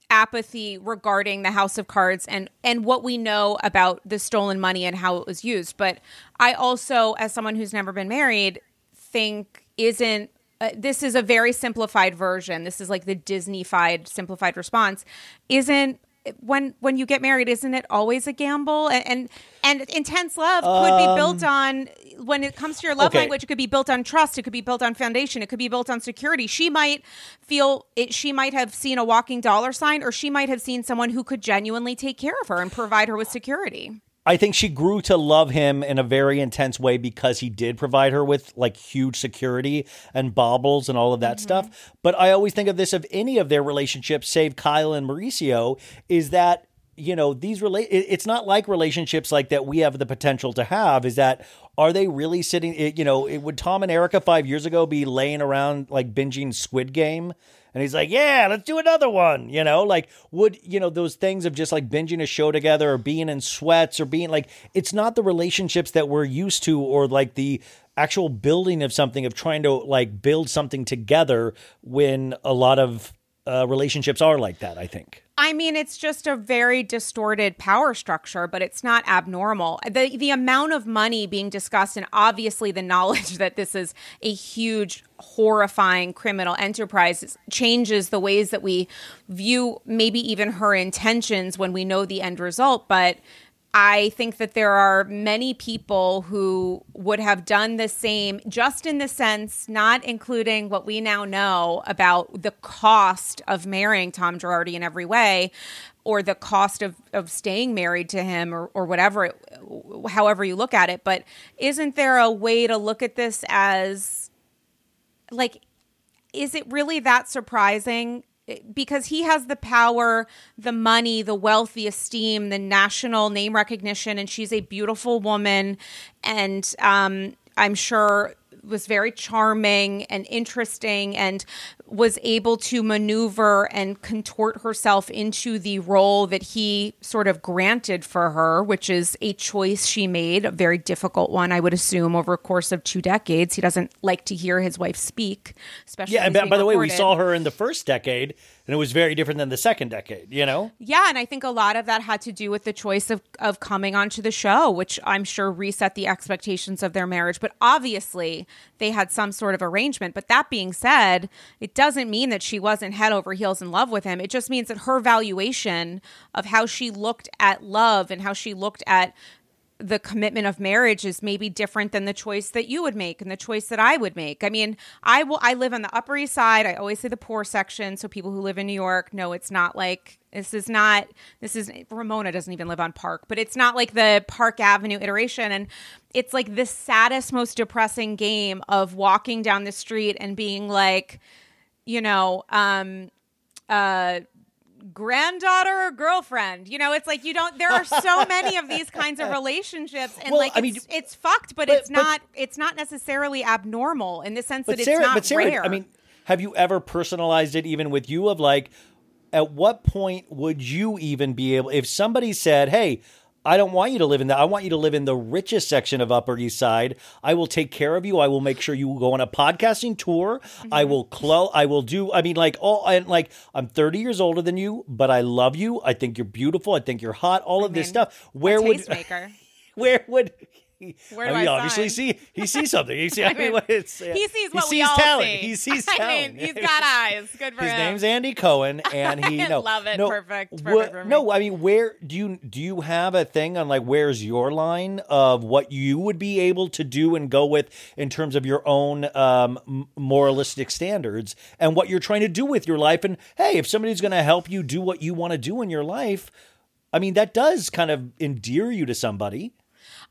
apathy regarding the House of Cards and and what we know about the stolen money and how it was used. But I also as someone who's never been married think isn't uh, this is a very simplified version. This is like the Disney-fied simplified response. Isn't when when you get married, isn't it always a gamble? And and, and intense love could be built Um, on when it comes to your love okay. language. It could be built on trust. It could be built on foundation. It could be built on security. She might feel it. She might have seen a walking dollar sign, or she might have seen someone who could genuinely take care of her and provide her with security. I think she grew to love him in a very intense way because he did provide her with like huge security and baubles and all of that mm-hmm. stuff. But I always think of this of any of their relationships, save Kyle and Mauricio, is that you know these rela- it- it's not like relationships like that we have the potential to have is that are they really sitting it, you know it, would tom and erika five years ago be laying around like binging squid game and he's like yeah let's do another one you know like would you know those things of just like binging a show together or being in sweats or being like it's not the relationships that we're used to or like the actual building of something of trying to like build something together when a lot of uh, relationships are like that i think I mean, it's just a very distorted power structure, but it's not abnormal. The the amount of money being discussed, and obviously the knowledge that this is a huge, horrifying criminal enterprise, changes the ways that we view maybe even her intentions when we know the end result. But I think that there are many people who would have done the same, just in the sense, not including what we now know about the cost of marrying Tom Girardi in every way, or the cost of, of staying married to him, or, or whatever, it, however you look at it. But isn't there a way to look at this as like, is it really that surprising because he has the power, the money, the wealth, the esteem, the national name recognition, and she's a beautiful woman, and um, I'm sure was very charming and interesting. And was able to maneuver and contort herself into the role that he sort of granted for her, which is a choice she made, a very difficult one, I would assume, over a course of two decades. He doesn't like to hear his wife speak, especially. Yeah, and by, by the way, we saw her in the first decade, and it was very different than the second decade. You know, Yeah, and I think a lot of that had to do with the choice of of coming onto the show, which I'm sure reset the expectations of their marriage. But obviously, they had some sort of arrangement. But that being said, it doesn't mean that she wasn't head over heels in love with him. It just means that her valuation of how she looked at love and how she looked at the commitment of marriage is maybe different than the choice that you would make and the choice that I would make. I mean, I will I live on the Upper East Side. I always say the poor section so people who live in New York know it's not like this is not this is Ramona doesn't even live on Park, but it's not like the Park Avenue iteration and it's like the saddest most depressing game of walking down the street and being like, you know, um uh granddaughter or girlfriend. You know, it's like you don't. There are so many of these kinds of relationships, and Well, like I it's, mean- it's fucked, but, it's not. it's not necessarily abnormal in the sense that Sarah, it's not but Sarah, rare. I mean, have you ever personalized it even with you? Of like, at what point would you even be able if somebody said, "Hey"? I don't want you to live in that. I want you to live in the richest section of Upper East Side. I will take care of you. I will make sure you go on a podcasting tour. I Mm-hmm. will clo- I will do. I mean, like all. And like, I'm 30 years older than you, but I love you. I think you're beautiful. I think you're hot. All of this stuff. Where would where would Where I mean, I obviously see he sees something. He see, I, mean, mean, it's, uh, he sees what he we sees all talent. see. He sees I talent. mean, he's got eyes. Good for him. His him. name's Andy Cohen, and he I no, love it. No, Perfect. Perfect what- for me. no, I mean, where do you do you have a thing on like where's your line of what you would be able to do and go with in terms of your own um, moralistic standards and what you're trying to do with your life? And hey, if somebody's going to help you do what you want to do in your life, I mean, that does kind of endear you to somebody.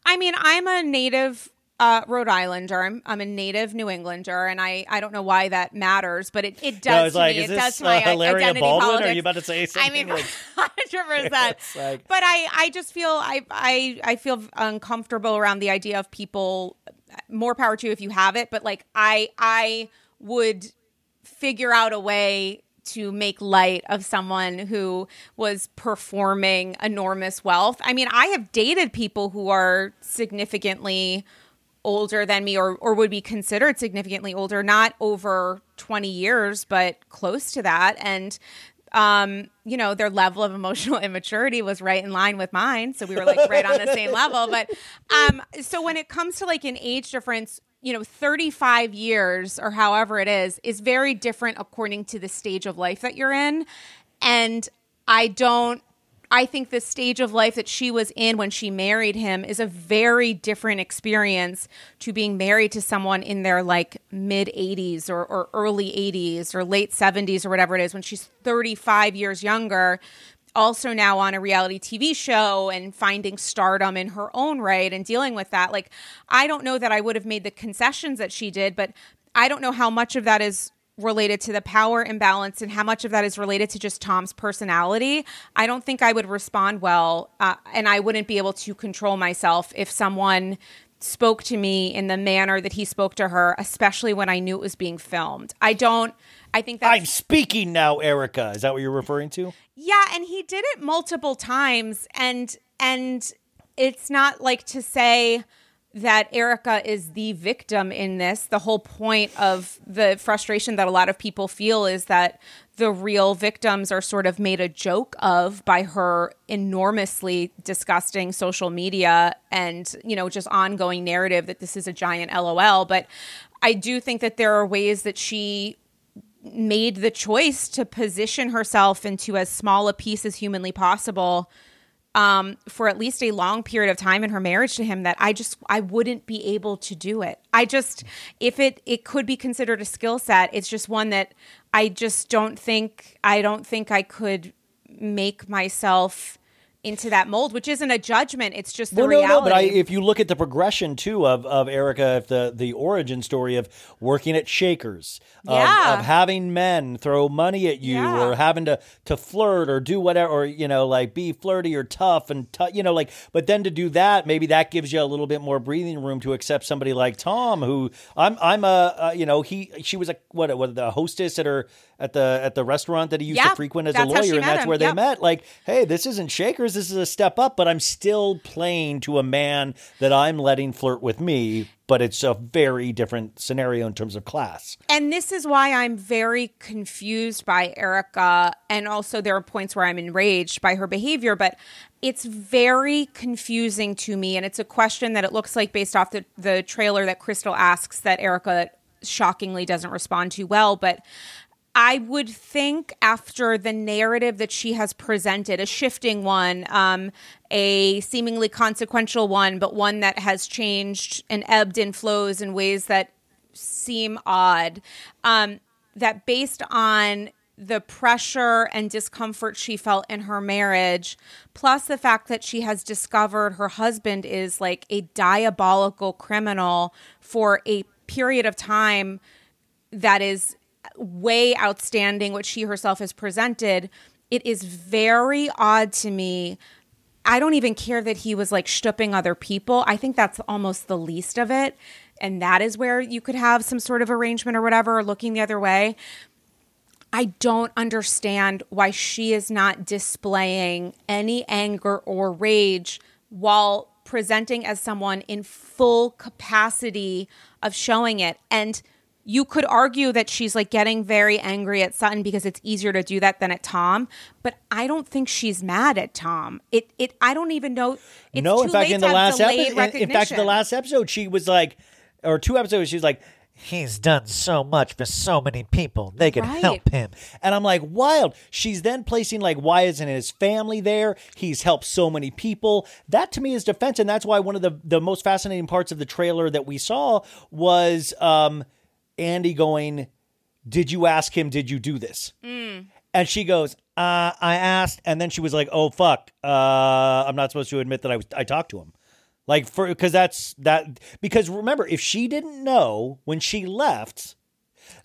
I mean, I'm a native uh, Rhode Islander. I'm, I'm a native New Englander, and I, I don't know why that matters, but it, it does No, it's to like, me. is it this, does to my uh, Hilaria identity Baldwin? Are you about to say I something mean, like- hundred percent. Like- But I, I just feel I, I, I feel uncomfortable around the idea of people. More power to you if you have it, but like I, I would figure out a way to make light of someone who was performing enormous wealth. I mean, I have dated people who are significantly older than me or or would be considered significantly older, not over 20 years, but close to that. And um, you know, their level of emotional immaturity was right in line with mine, so we were like right on the same level, but um so when it comes to like an age difference, you know, 35 years or however it is is very different according to the stage of life that you're in. And I don't I think the stage of life that she was in when she married him is a very different experience to being married to someone in their like mid 80s or, or early 80s or late 70s or whatever it is when she's 35 years younger also now on a reality TV show and finding stardom in her own right and dealing with that. Like, I don't know that I would have made the concessions that she did, but I don't know how much of that is related to the power imbalance and how much of that is related to just Tom's personality. I don't think I would respond well, uh, and I wouldn't be able to control myself if someone spoke to me in the manner that he spoke to her, especially when I knew it was being filmed. I don't. I think that's I'm speaking now, Erika. Is that what you're referring to? yeah, and he did it multiple times and and it's not like to say that Erika is the victim in this. The whole point of the frustration that a lot of people feel is that the real victims are sort of made a joke of by her enormously disgusting social media and, you know, just ongoing narrative that this is a giant LOL, but I do think that there are ways that she made the choice to position herself into as small a piece as humanly possible um, for at least a long period of time in her marriage to him that I just I wouldn't be able to do it. I just if it it could be considered a skill set, it's just one that I just don't think I don't think I could make myself into that mold, which isn't a judgment. It's just the well, no, reality. no, but I, if you look at the progression too of of Erika, if the the origin story of working at Shakers, of, Yeah. of having men throw money at you, Yeah. or having to to flirt or do whatever, or you know, like be flirty or tough and tou- you know, like, but then to do that, maybe that gives you a little bit more breathing room to accept somebody like Tom, who I'm I'm a uh, you know he she was a what what the hostess at her at the at the restaurant that he used Yeah, to frequent as a lawyer, and that's him. where they Yep. met. Like, hey, this isn't Shakers, this is a step up, but I'm still playing to a man that I'm letting flirt with me, but it's a very different scenario in terms of class. And this is why I'm very confused by Erika. And also, there are points where I'm enraged by her behavior, but it's very confusing to me. And it's a question that it looks like, based off the, the trailer that Crystal asks, that Erika shockingly doesn't respond to well. But I would think after the narrative that she has presented, a shifting one, um, a seemingly consequential one, but one that has changed and ebbed and flows in ways that seem odd, um, that based on the pressure and discomfort she felt in her marriage, plus the fact that she has discovered her husband is like a diabolical criminal for a period of time that is way outstanding what she herself has presented. It is very odd to me. I don't even care that he was like stooping other people. I think that's almost the least of it. And that is where you could have some sort of arrangement or whatever or looking the other way. I don't understand why she is not displaying any anger or rage while presenting as someone in full capacity of showing it. And you could argue that she's like getting very angry at Sutton because it's easier to do that than at Tom, but I don't think she's mad at Tom. It it I don't even know it's no, too in fact, late in the last episode, in, in fact, in the last episode, she was like, or two episodes, she was like, He's done so much for so many people. They can Right. help him. And I'm like, wild. She's then placing like, why isn't his family there? He's helped so many people. That to me is defense, and that's why one of the the most fascinating parts of the trailer that we saw was um, Andy going, "Did you ask him? Did you do this?" Mm. And she goes, uh, "I asked," and then she was like, "Oh fuck, uh, I'm not supposed to admit that I was I talked to him." Like for because that's that because remember if she didn't know when she left,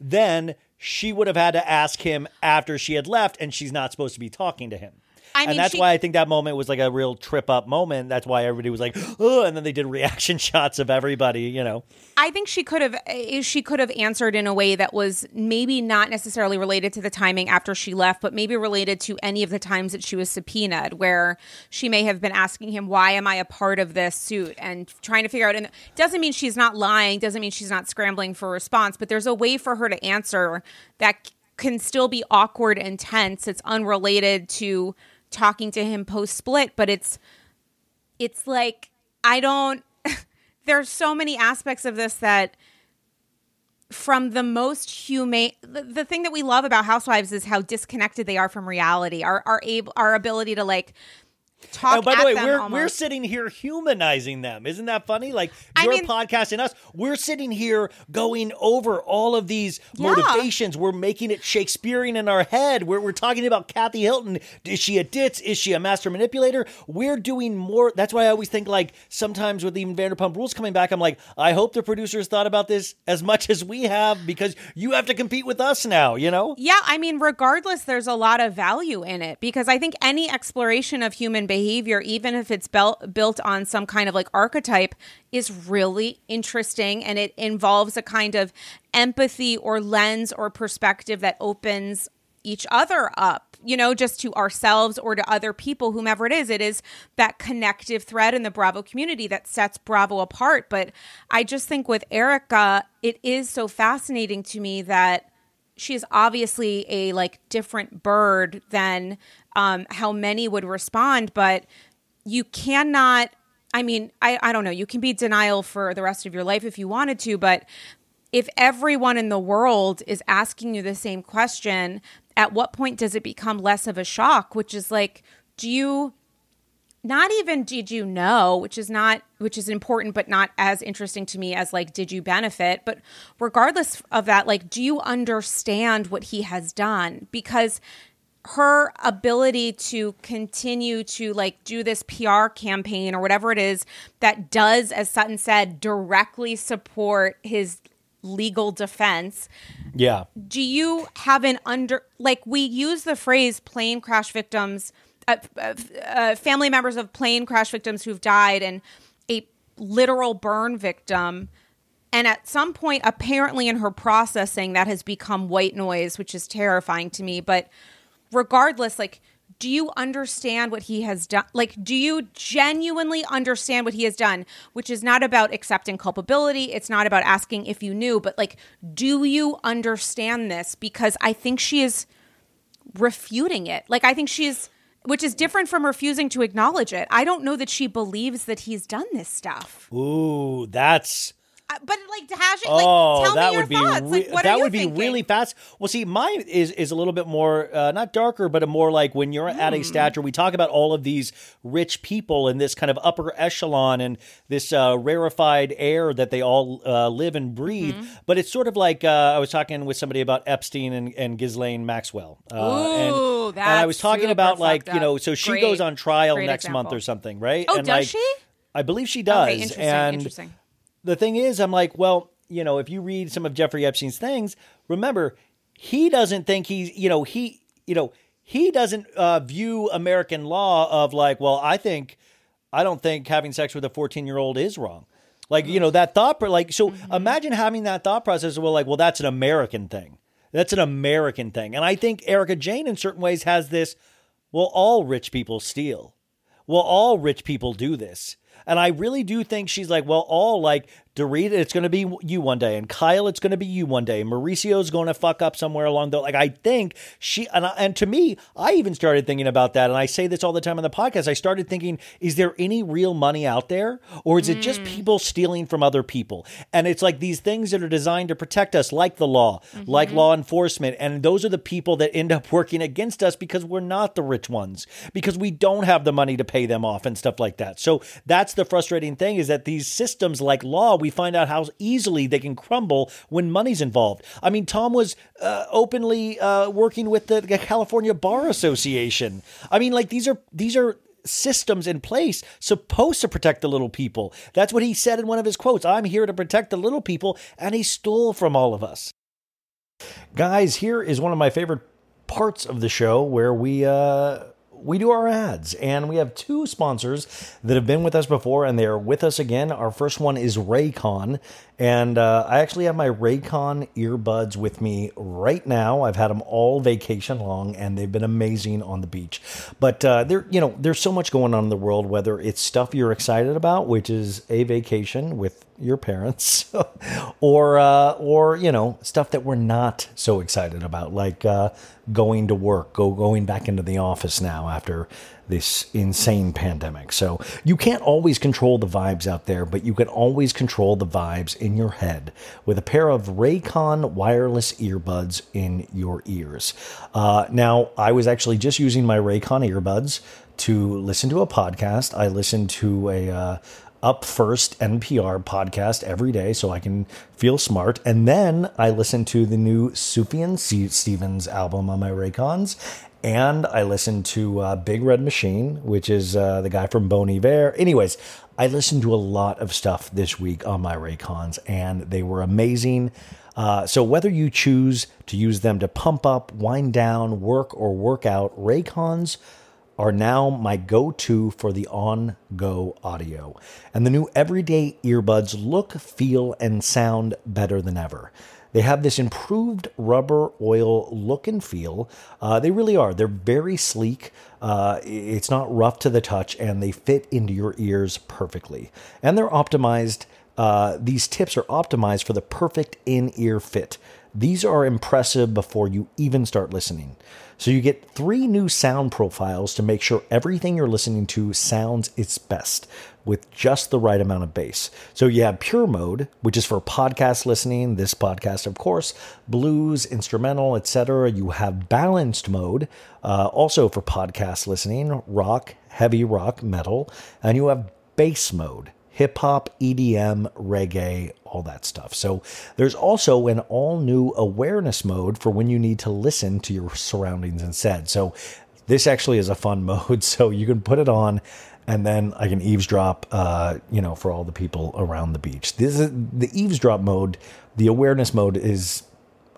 then she would have had to ask him after she had left, and she's not supposed to be talking to him. I and that's she- why I think that moment was like a real trip up moment. That's why everybody was like, oh, and then they did reaction shots of everybody, you know. I think she could have eh, she could have answered in a way that was maybe not necessarily related to the timing after she left, but maybe related to any of the times that she was subpoenaed, where she may have been asking him, "Why am I a part of this suit?" and trying to figure out. And it doesn't mean she's not lying, doesn't mean she's not scrambling for a response, but there's a way for her to answer that can still be awkward and tense. It's unrelated to talking to him post split, but it's it's like I don't there's so many aspects of this that from the most humane the, the thing that we love about housewives is how disconnected they are from reality. Our our able our ability to like talk Oh, by the way, we're we're sitting here humanizing them. Isn't that funny? Like I your mean- podcast and us, we're sitting here going over all of these Yeah. motivations. We're making it Shakespearean in our head. We're we're talking about Kathy Hilton. Is she a ditz? Is she a master manipulator? We're doing more. That's why I always think like sometimes with even Vanderpump Rules coming back, I'm like, I hope the producers thought about this as much as we have because you have to compete with us now. You know. Yeah, I mean, regardless, there's a lot of value in it because I think any exploration of human behavior, even if it's built built on some kind of like archetype, is really interesting, and it involves a kind of empathy or lens or perspective that opens each other up, you know, just to ourselves or to other people, whomever it is. It is that connective thread in the Bravo community that sets Bravo apart. But I just think with Erika, it is so fascinating to me that she is obviously a like different bird than um, how many would respond, but you cannot. I mean, I, I don't know. You can be denial for the rest of your life if you wanted to, but if everyone in the world is asking you the same question, at what point does it become less of a shock? Which is like, do you not even did you know, which is not which is important but not as interesting to me as like did you benefit, but regardless of that, like do you understand what he has done? Because her ability to continue to like do this PR campaign or whatever it is that does, as Sutton said, directly support his legal defense. Yeah. Do you have an under like we use the phrase plane crash victims, uh, uh, uh, family members of plane crash victims who've died, and a literal burn victim. And at some point, apparently in her processing, that has become white noise, which is terrifying to me. But regardless, like, do you understand what he has done? Like, do you genuinely understand what he has done? Which is not about accepting culpability. It's not about asking if you knew, but like, do you understand this? Because I think she is refuting it. Like, I think she is, which is different from refusing to acknowledge it. I don't know that she believes that he's done this stuff. Ooh, that's But like, Hash, oh, like, tell that me your would be thoughts. re- like, what that are you would be really fast. Well, see, mine is is a little bit more uh, not darker, but a more like when you're at Hmm. a stature. We talk about all of these rich people and this kind of upper echelon and this uh, rarefied air that they all uh, live and breathe. Mm-hmm. But it's sort of like uh, I was talking with somebody about Epstein and, and Ghislaine Maxwell. Uh, and, Ooh, and I was talking about like you know, so she Great- goes on trial great next month or something, right? Oh, and does like, she? I believe she does. Okay, interesting. and interesting. The thing is, I'm like, well, you know, if you read some of Jeffrey Epstein's things, remember, he doesn't think he's, you know, he, you know, he doesn't uh, view American law of like, well, I think, I don't think having sex with a 14 year old is wrong. Like, you know, that thought, like, so imagine having that thought process. Well, like, well, that's an American thing. That's an American thing. And I think Erika Jayne, in certain ways, has this, well, all rich people steal. Well, all rich people do this. And I really do think she's like, well, all like Dorita, it's going to be you one day, and Kyle, it's going to be you one day. Mauricio's going to fuck up somewhere along the like. I think she and, I, and to me, I even started thinking about that, and I say this all the time on the podcast. I started thinking, is there any real money out there, or is it just mm. people stealing from other people? And it's like these things that are designed to protect us, like the law, like mm-hmm. law enforcement, and those are the people that end up working against us because we're not the rich ones, because we don't have the money to pay them off and stuff like that. So that's the frustrating thing is that these systems like law, we find out how easily they can crumble when money's involved. I mean, Tom was uh, openly uh, working with the, California Bar Association. I mean, like these are these are systems in place supposed to protect the little people. That's what he said in one of his quotes. I'm here to protect the little people, and he stole from all of us. Guys, here is one of my favorite parts of the show where we uh we do our ads and we have two sponsors that have been with us before and they're with us again. Our first one is Raycon and uh, I actually have my Raycon earbuds with me right now. I've had them all vacation long and they've been amazing on the beach. But uh, there, you know, there's so much going on in the world. Whether it's stuff you're excited about, which is a vacation with your parents, or uh, or you know stuff that we're not so excited about, like uh, going to work, go going back into the office now after this insane pandemic. So you can't always control the vibes out there, but you can always control the vibes in your head with a pair of Raycon wireless earbuds in your ears. Uh, now, I was actually just using my Raycon earbuds to listen to a podcast. I listened to a uh, up first NPR podcast every day so I can feel smart. And then I listen to the new Sufjan C- Stevens album on my Raycons. And I listen to uh, Big Red Machine, which is uh, the guy from Bon Iver. Anyways, I listened to a lot of stuff this week on my Raycons, and they were amazing. Uh, so whether you choose to use them to pump up, wind down, work, or work out, Raycons are now my go to for the on go audio. And the new everyday earbuds look, feel, and sound better than ever. They have this improved rubber oil look and feel. Uh, they really are. They're very sleek. Uh, it's not rough to the touch, and they fit into your ears perfectly. And they're optimized. Uh, these tips are optimized for the perfect in ear fit. These are impressive before you even start listening. So you get three new sound profiles to make sure everything you're listening to sounds its best with just the right amount of bass. So you have pure mode, which is for podcast listening, this podcast of course, blues, instrumental, etc. You have balanced mode, uh, also for podcast listening, rock, heavy rock, metal, and you have bass mode hip hop, EDM, reggae, all that stuff. So there's also an all new awareness mode for when you need to listen to your surroundings instead. So this actually is a fun mode. So you can put it on and then I can eavesdrop, uh, you know, for all the people around the beach. This is the eavesdrop mode. The awareness mode is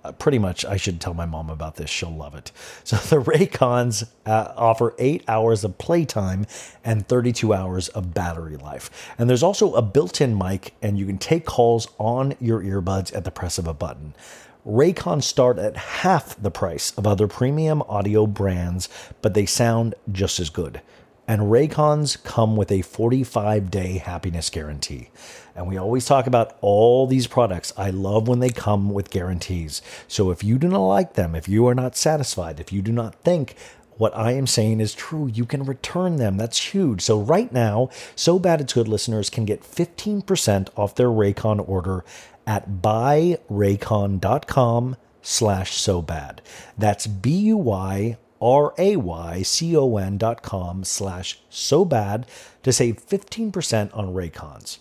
uh, pretty much. I should tell my mom about this. She'll love it. So the Raycons uh, offer eight hours of playtime and 32 hours of battery life. And there's also a built-in mic, and you can take calls on your earbuds at the press of a button. Raycons start at half the price of other premium audio brands, but they sound just as good and Raycons come with a 45 day happiness guarantee. And we always talk about all these products. I love when they come with guarantees. So if you do not like them, if you are not satisfied, if you do not think what I am saying is true, you can return them. That's huge. So right now, So Bad It's Good listeners can get 15% off their Raycon order at buyraycon.com slash so bad. That's B-U-Y R-A-Y-C-O-N dot com slash so bad to save 15% on Raycons.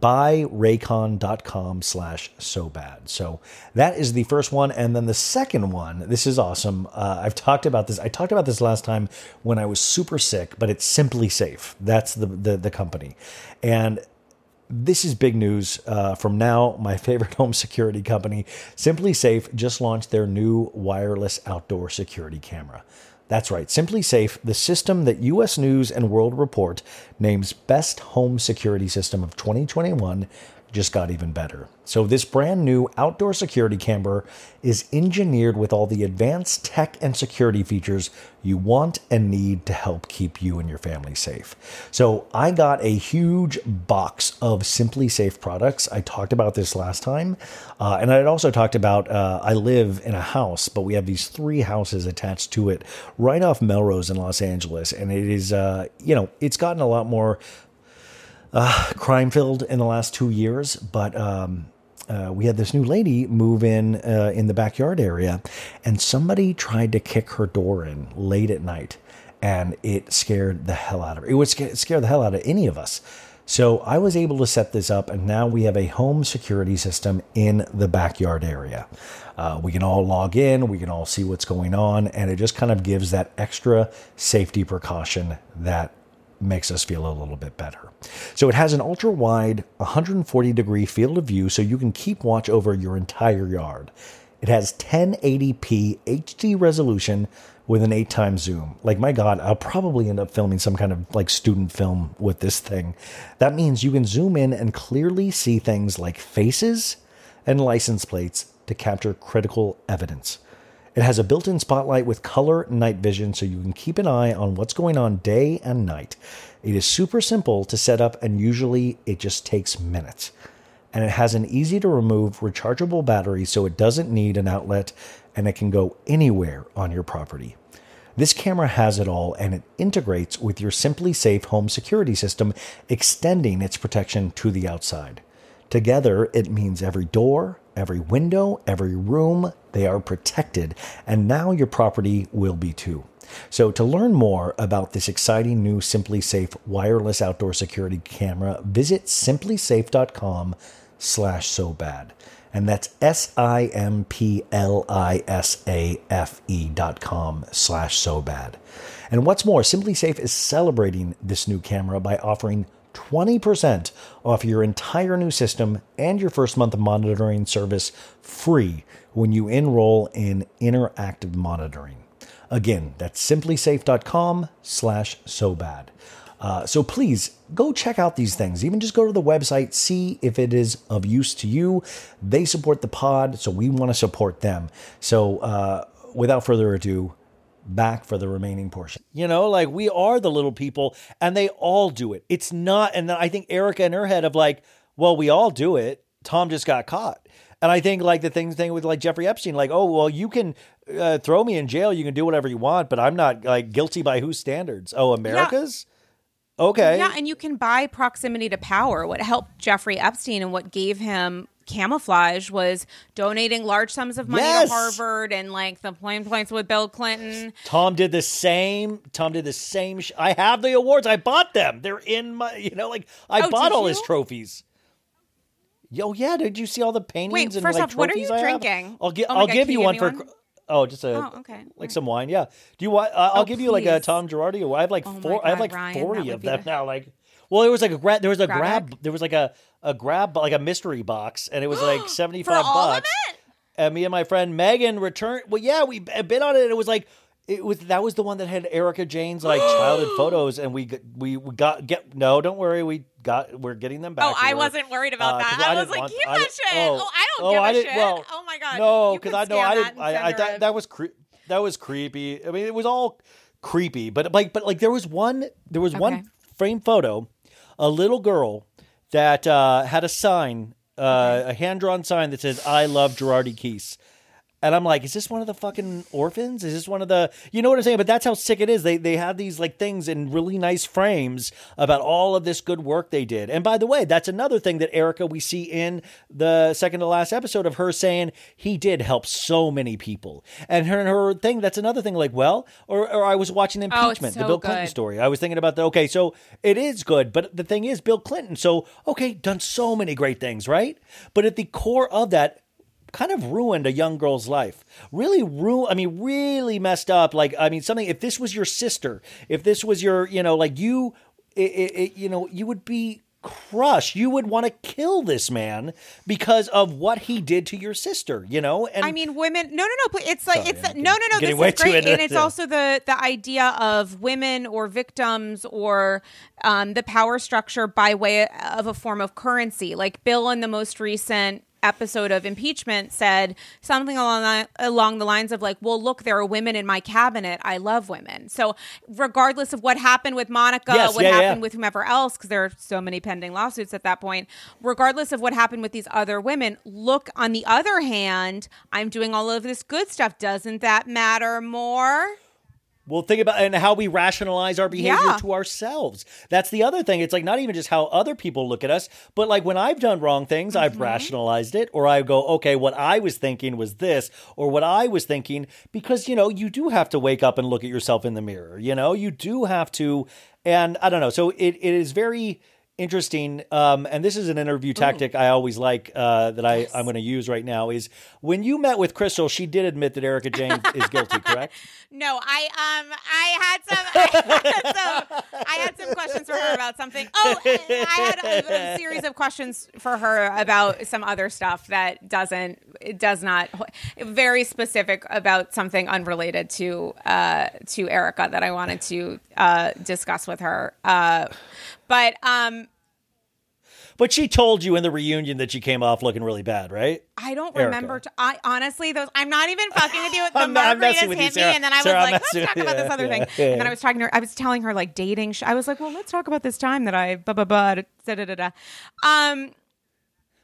Buy raycon.com slash so bad. So that is the first one. And then the second one, this is awesome. Uh, I've talked about this. I talked about this last time when I was super sick, but it's SimpliSafe. That's the, the, the company. And this is big news uh, from now. My favorite home security company, SimpliSafe, just launched their new wireless outdoor security camera. That's right, SimpliSafe, the system that US News and World Report names Best Home Security System of 2021 just got even better. So, this brand new outdoor security camera is engineered with all the advanced tech and security features you want and need to help keep you and your family safe. So, I got a huge box of SimpliSafe products. I talked about this last time. Uh, and I had also talked about uh, I live in a house, but we have these three houses attached to it right off Melrose in Los Angeles. And it is, uh, you know, it's gotten a lot more uh, crime filled in the last two years, but um, uh, we had this new lady move in uh, in the backyard area, and somebody tried to kick her door in late at night, and it scared the hell out of her. It would scare, the hell out of any of us. So I was able to set this up, and now we have a home security system in the backyard area. Uh, we can all log in, we can all see what's going on, and it just kind of gives that extra safety precaution that makes us feel a little bit better. So it has an ultra wide 140 degree field of view so you can keep watch over your entire yard. It has 1080p HD resolution with an 8 times zoom. Like my god, I'll probably end up filming some kind of like student film with this thing. That means you can zoom in and clearly see things like faces and license plates to capture critical evidence. It has a built in spotlight with color night vision so you can keep an eye on what's going on day and night. It is super simple to set up, and usually it just takes minutes. And it has an easy to remove rechargeable battery so it doesn't need an outlet and it can go anywhere on your property. This camera has it all and it integrates with your SimpliSafe home security system, extending its protection to the outside. Together, it means every door, every window, every room, they are protected, and now your property will be too. So, to learn more about this exciting new SimpliSafe wireless outdoor security camera, visit simplisafe.com slash so bad. And that's S I M P L I S A F E dot com slash so bad. And what's more, SimpliSafe is celebrating this new camera by offering 20% off your entire new system and your first month of monitoring service free when you enroll in interactive monitoring. Again, that's simplisafe.com slash so bad. Uh, so please go check out these things. Even just go to the website, see if it is of use to you. They support the pod, so we want to support them. So uh, without further ado, back for the remaining portion. You know, like we are the little people and they all do it. It's not, and then I think Erika in her head of like, well, we all do it. Tom just got caught. And I think like the thing thing with like Jeffrey Epstein, like, oh well, you can uh, throw me in jail, you can do whatever you want, but I'm not like guilty by whose standards? Oh, America's. Okay. Yeah, and you can buy proximity to power. What helped Jeffrey Epstein and what gave him camouflage was donating large sums of money Yes. to Harvard and like the plane points with Bill Clinton. Tom did the same. Tom did the same. Sh- I have the awards. I bought them. They're in my. You know, like I Oh, bought all his trophies. Yo, yeah. Did you see all the paintings? Wait, and first like, off, what are you I have? drinking? I'll, gi- Oh I'll God, give you you one for. one? Oh, just a Oh, okay. like some wine. Yeah. Do you want? Uh, I'll Oh, give you like a. Tom Girardi. I have like Oh four. I have like Ryan, forty of them the- now. Like, well, there was like a grab. There was a Grab grab. There was like a a grab like a mystery box, and it was like seventy five bucks. And me and my friend Megan returned. Well, yeah, we bid on it. and It was like it was that was the one that had Erika Jayne's like childhood photos, and we we got get no, don't worry, we got we're getting them back. Oh, I wasn't worried about Uh, that. I, I was like, want- keep I that shit. oh. Oh, I don't Oh, give a I didn't- shit. well, oh my god. No, because I know I didn't. I, I that, that was cre- that was creepy. I mean, it was all creepy, but like, but like, there was one. There was Okay. one frame photo, a little girl that uh, had a sign, uh, a hand drawn sign that says "I love Girardi Keese." And I'm like, is this one of the fucking orphans? Is this one of the, you know what I'm saying? But that's how sick it is. They they have these like things in really nice frames about all of this good work they did. And by the way, that's another thing that Erika we see in the second to last episode of her saying he did help so many people. And her her thing, that's another thing. Like, well, or or I was watching Oh, impeachment, the so Bill Clinton story. I was thinking about the okay, so it is good, but the thing is, Bill Clinton. So okay, done so many great things, right? But at the core of that kind of ruined a young girl's life. Really ruined, I mean, really messed up. Like, I mean, something, if this was your sister, if this was your, you know, like you, it, it, it- you know, you would be crushed. You would want to kill this man because of what he did to your sister, you know? And I mean, women. No, no, no. but It's like it's no, no, no. This way is great, and it's also the the idea of women or victims or um, the power structure by way of a form of currency. Like Bill in the most recent episode of impeachment said something along the, along the lines of like well look there are women in my cabinet. I love women. So regardless of what happened with monica Yes, what yeah, happened yeah. with whomever else because there are so many pending lawsuits at that point regardless of what happened with these other women look on the other hand i'm doing all of this good stuff. Doesn't that matter more Well, think about and how we rationalize our behavior Yeah. to ourselves. That's the other thing. It's like not even just how other people look at us, but like when I've done wrong things, I've Mm-hmm. rationalized it, or I go, okay, what I was thinking was this, or what I was thinking, because you know, you do have to wake up and look at yourself in the mirror. You know, you do have to, and I don't know. So it, it is very interesting um, and this is an interview tactic i always like uh, that I, i'm going to use right now is when you met with crystal she did admit that erika jayne is guilty correct no i um i had some I had some, I had some questions for her about something. Oh i had a, a series of questions for her about some other stuff that doesn't it does not very specific about something unrelated to uh to erika that i wanted to uh discuss with her. Uh but um But she told you in the reunion that she came off looking really bad, right? I don't Erika. remember. T- I honestly, those. I'm not even fucking with you. The I'm I'm margaritas messing with you, hit me, and then I Sarah, was I'm like, "Let's talk with- about this other yeah, thing." yeah. And then I was talking to her. I was telling her like dating. Sh- I was like, "Well, let's talk about this time that I blah blah blah." Da da da da. Um,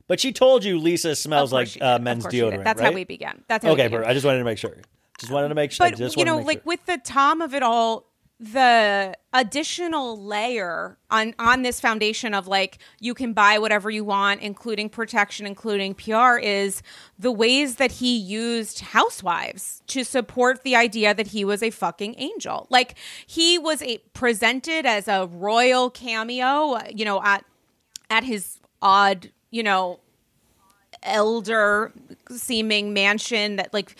But she told you Lisa smells like uh, men's course she did. deodorant. That's how we began. That's how we okay, began. I just wanted to make sure. Just wanted to make sure. But just you know, like sure. with the Tom of it all, the additional layer on on this foundation of like you can buy whatever you want, including protection, including PR, is the ways that he used housewives to support the idea that he was a fucking angel. Like he was a presented as a royal cameo, you know, at at his odd, you know, elder seeming mansion that like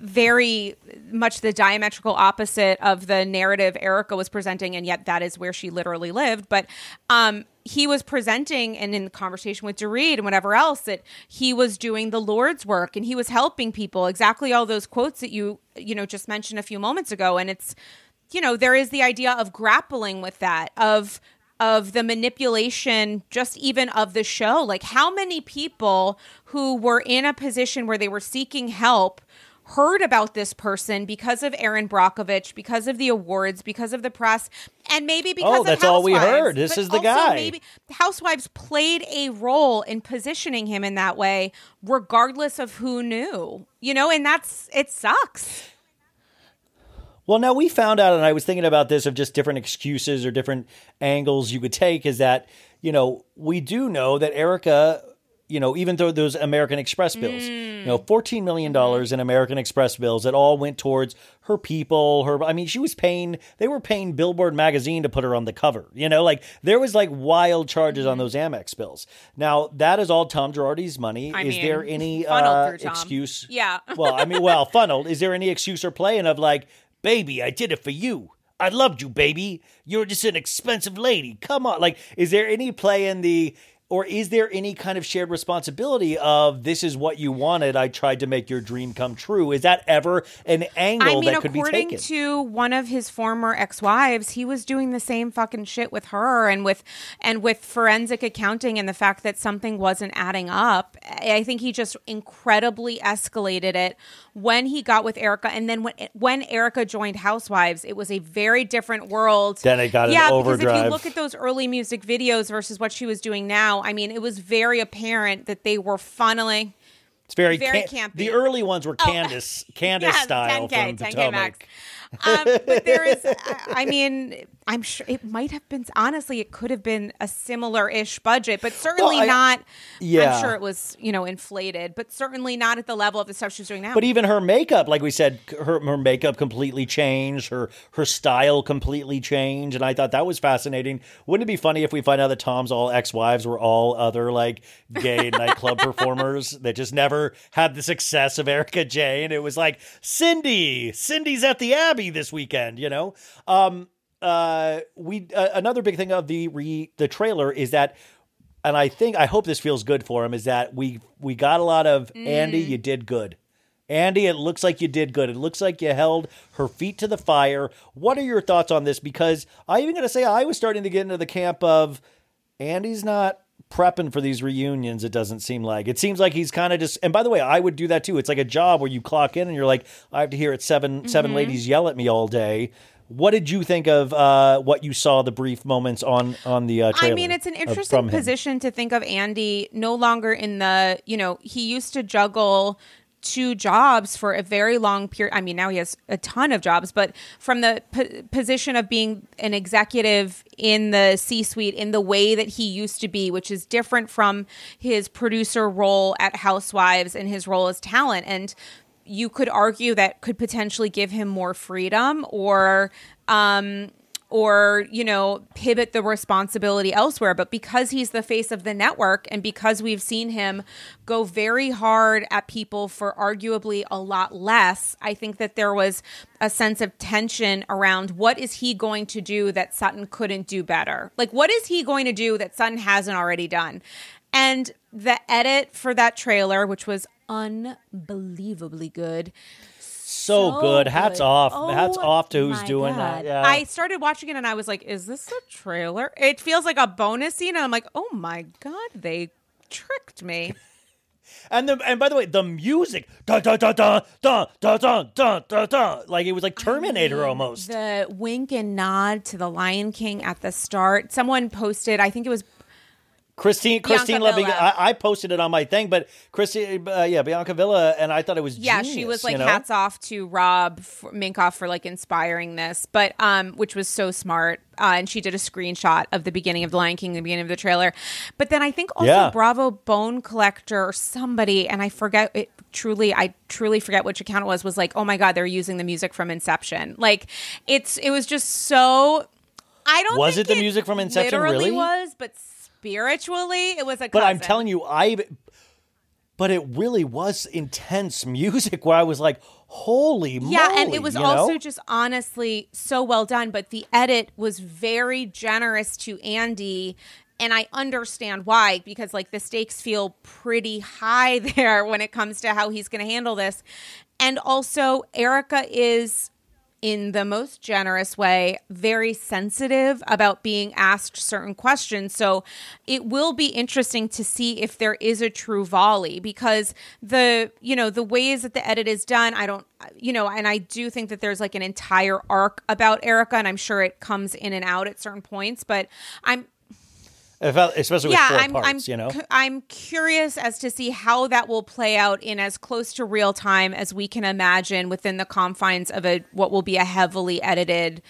very much the diametrical opposite of the narrative Erika was presenting and yet that is where she literally lived. But um he was presenting and in the conversation with Dorit and whatever else that he was doing the Lord's work and he was helping people. Exactly all those quotes that you you know just mentioned a few moments ago. And it's you know there is the idea of grappling with that of of the manipulation just even of the show. Like how many people who were in a position where they were seeking help heard about this person because of Erin Brockovich, because of the awards, because of the press, and maybe oh, because Oh, of that's all we heard. This is the guy. Maybe Housewives played a role in positioning him in that way, regardless of who knew. You know, and that's it sucks. Well, now we found out, and I was thinking about this of just different excuses or different angles you could take. Is that you know we do know that Erika you know, even though those American Express bills, you mm. know, $14 million mm-hmm. in American Express bills that all went towards her people, her, I mean, she was paying, they were paying Billboard magazine to put her on the cover, you know, like there was like wild charges on mm-hmm. those Amex bills. Now, that is all Tom Girardi's money. I is mean, there any uh, excuse? Yeah. well, I mean, well, funneled. Is there any excuse or playing of like, baby, I did it for you. I loved you, baby. You're just an expensive lady. Come on. Like, is there any play in the, or is there any kind of shared responsibility of this is what you wanted? I tried to make your dream come true. Is that ever an angle I mean, that could be taken according to one of his former ex-wives, he was doing the same fucking shit with her and with and with forensic accounting and the fact that something wasn't adding up. I think he just incredibly escalated it when he got with Erika, and then when when Erika joined Housewives, it was a very different world. Then it got yeah, because if you look at those early music videos versus what she was doing now, I mean, it was very apparent that they were funneling. it's very, very Can- campy. The early ones were Candiace, Candiace Yes, style 10K, from 10K Potomac. max. um, but there is, I mean, I'm sure it might have been, honestly, it could have been a similar ish budget, but certainly Well, I- not. Yeah. I'm sure it was, you know, inflated, but certainly not at the level of the stuff she's doing now. But even her makeup, like we said, her her makeup completely changed. Her her style completely changed, and I thought that was fascinating. Wouldn't it be funny if we find out that Tom's all ex wives were all other like gay nightclub performers that just never had the success of Erika Jayne? It was like Cindy, Cindy's at the Abbey this weekend, you know. Um, uh, we uh, another big thing of the re the trailer is that and I think I hope this feels good for him is that we we got a lot of Andy, you did good. Andy, it looks like you did good. It looks like you held her feet to the fire. What are your thoughts on this? Because I even gotta say I was starting to get into the camp of Andy's not prepping for these reunions, it doesn't seem like. It seems like he's kind of just and by the way, I would do that too. It's like a job where you clock in and you're like, I have to hear it 7 seven Mhm. ladies yell at me all day. What did you think of uh, what you saw the brief moments on on the uh? I mean, it's an of- interesting him? position to think of Andy no longer in the, you know, he used to juggle two jobs for a very long period. I mean, now he has a ton of jobs, but from the p- position of being an executive in the C suite in the way that he used to be, which is different from his producer role at Housewives and his role as talent. And you could argue that could potentially give him more freedom or um or you know pivot the responsibility elsewhere. But because he's the face of the network and because we've seen him go very hard at people for arguably a lot less i think that there was a sense of tension around what is he going to do that sutton couldn't do better? Like what is he going to do that sutton hasn't already done and the edit for that trailer which was unbelievably good so, so good. Hats good. off. Oh Hats off to who's doing God. that. Yeah. I started watching it and I was like, is this a trailer? It feels like a bonus scene. And I'm like, oh my God, they tricked me. And the and by the way, the music, da da da da da da da da da da, like it was like Terminator almost. The wink and nod to the Lion King at the start. Someone posted, I think it was Christine, Christine Villa. I, I posted it on my thing, but Christine, uh, yeah, Bianca Villa, and I thought it was yeah, genius, she was like you know? hats off to Rob Minkoff for like inspiring this, but um, which was so smart. Uh, and she did a screenshot of the beginning of the Lion King, the beginning of the trailer. But then I think also Yeah. Bravo Bone Collector or somebody, and I forget it truly. I truly forget which account it was. Was like, oh my god, they're using the music from Inception. Like it's it was just so. I don't. Was it the music from Inception, Literally really? was, but spiritually, it was a. But I'm telling you, I. But it really was intense music where I was like, "Holy moly!" Yeah, and it was also know? just honestly so well done. But the edit was very generous to Andy. And I understand why, because like the stakes feel pretty high there when it comes to how he's going to handle this. And also, Erika is in the most generous way, very sensitive about being asked certain questions. So it will be interesting to see if there is a true volley because the, you know, the ways that the edit is done, I don't, you know, and I do think that there's like an entire arc about Erika and I'm sure it comes in and out at certain points, but I'm, Especially with yeah, 4 I'm, parts, I'm, you know. cu- I'm curious as to see how that will play out in as close to real time as we can imagine within the confines of a what will be a heavily edited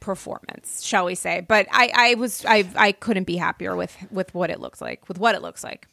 performance, shall we say? But I, I was, I, I couldn't be happier with with what it looks like, with what it looks like.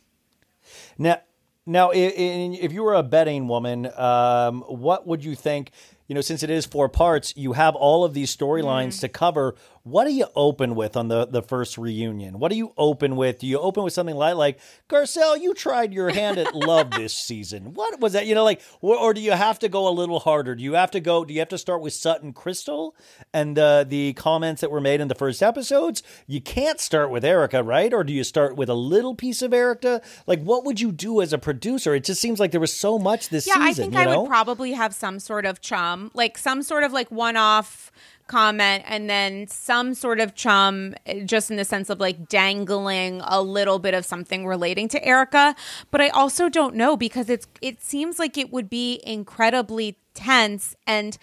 Now, now, if you were a betting woman, um, what would you think? You know, since it is four parts, you have all of these storylines to cover. What do you open with on the the first reunion? What do you open with? Do you open with something light like Garcelle? You tried your hand at love this season. What was that? You know, like, or, or do you have to go a little harder? Do you have to go? Do you have to start with Sutton Crystal and uh, the comments that were made in the first episodes? You can't start with Erika, right? Or do you start with a little piece of Erika? Like, what would you do as a producer? It just seems like there was so much this yeah, season. I think I know? would probably have some sort of chum, like some sort of like one off comment and then some sort of chum eh, just in the sense of like dangling a little bit of something relating to Erika but I also don't know because it's it seems like it would be incredibly tense and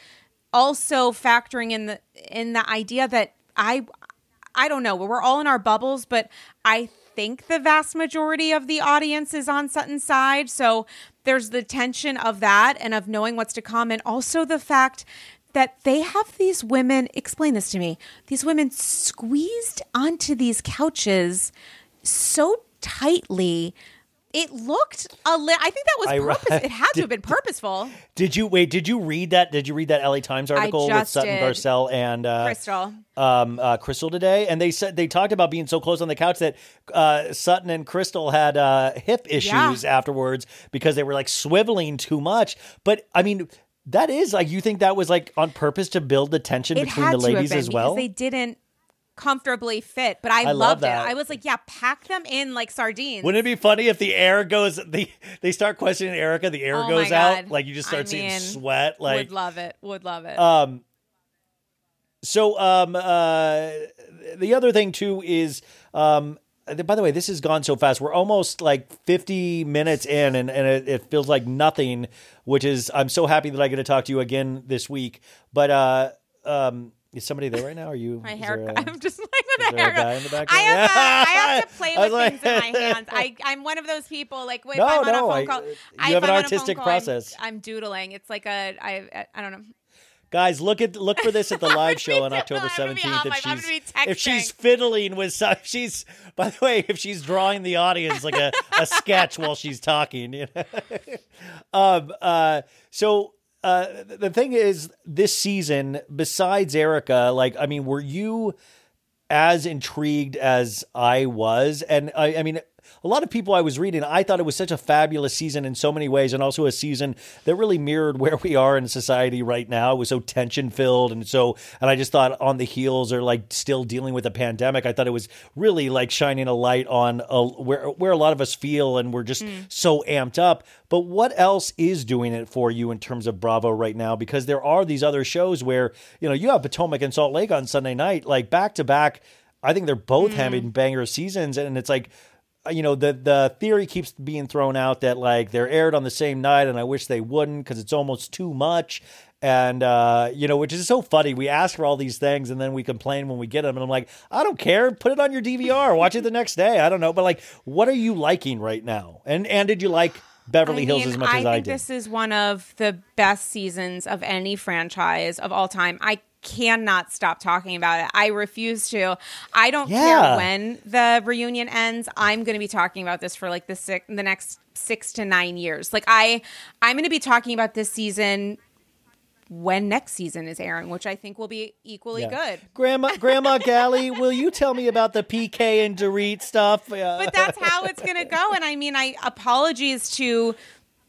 also factoring in the in the idea that I I don't know. We're all in our bubbles, but I think the vast majority of the audience is on Sutton's side. So there's the tension of that and of knowing what's to come, and also the fact that they have these women explain this to me these women squeezed onto these couches so tightly it looked a li- i think that was I- purpose it had to have been purposeful Did you wait? Did you read that? Did you read that LA Times article with Sutton did. Garcelle and uh, Crystal. Um, uh, Crystal today, and they said they talked about being so close on the couch that uh, Sutton and Crystal had uh, hip issues afterwards because they were like swiveling too much. But I mean, that is like you think that was like on purpose to build the tension it between the ladies as well. they didn't comfortably fit but i, I love loved that. it i was like yeah pack them in like sardines Wouldn't it be funny if the air goes? The they start questioning Erika. The air Oh goes out. Like you just I start seeing mean, sweat. Like would love it would love it Um. So, um, uh, the other thing too is, um, by the way, this has gone so fast. We're almost like 50 minutes in, and, and it, it feels like nothing. Which is, I'm so happy that I get to talk to you again this week. But uh, um, is somebody there right now? Are you? my hair a- i'm just like with a haircut. guy in the I background? have, uh, I have to play with like- things in my hands. I, I'm one of those people. Like, if No, I'm on a no, phone I- call, you I, have an I'm on a artistic call, I'm- process. I'm, doodling. It's like a, I, I don't know. Guys, look at look for this at the live show on October I'm gonna be on seventeenth. If she's if she's fiddling with some, she's by the way, if she's drawing the audience like a, a sketch while she's talking, you know. um. Uh. So. Uh, the thing is, this season, besides Erika, like, I mean, were you as intrigued as I was? And I, I mean, a lot of people I was reading, I thought it was such a fabulous season in so many ways, and also a season that really mirrored where we are in society right now. It was so tension filled, and so, and I just thought on the heels or like still dealing with a pandemic. I thought it was really like shining a light on a, where where a lot of us feel, and we're just mm. so amped up. But what else is doing it for you in terms of Bravo right now? Because there are these other shows where you know you have Potomac and Salt Lake on Sunday night, like back to back. I think they're both mm. having banger seasons, and it's like you know the the theory keeps being thrown out that like they're aired on the same night, and I wish they wouldn't because it's almost too much. And uh, you know, which is so funny. We ask for all these things, and then we complain when we get them. And I'm like, I don't care. Put it on your DVR. Watch it the next day. I don't know, but like, what are you liking right now? And and did you like Beverly I Hills mean, as much I as I did? this is one of the best seasons of any franchise of all time. I cannot stop talking about it. I refuse to. I don't Yeah. care when the reunion ends. I'm going to be talking about this for like the six, the next 6 to 9 years. Like I I'm going to be talking about this season when next season is airing, which I think will be equally Yeah. good. Grandma Grandma Galli, will you tell me about the PK and Dorit stuff? Uh, but that's how it's going to go. And I mean, I apologies to,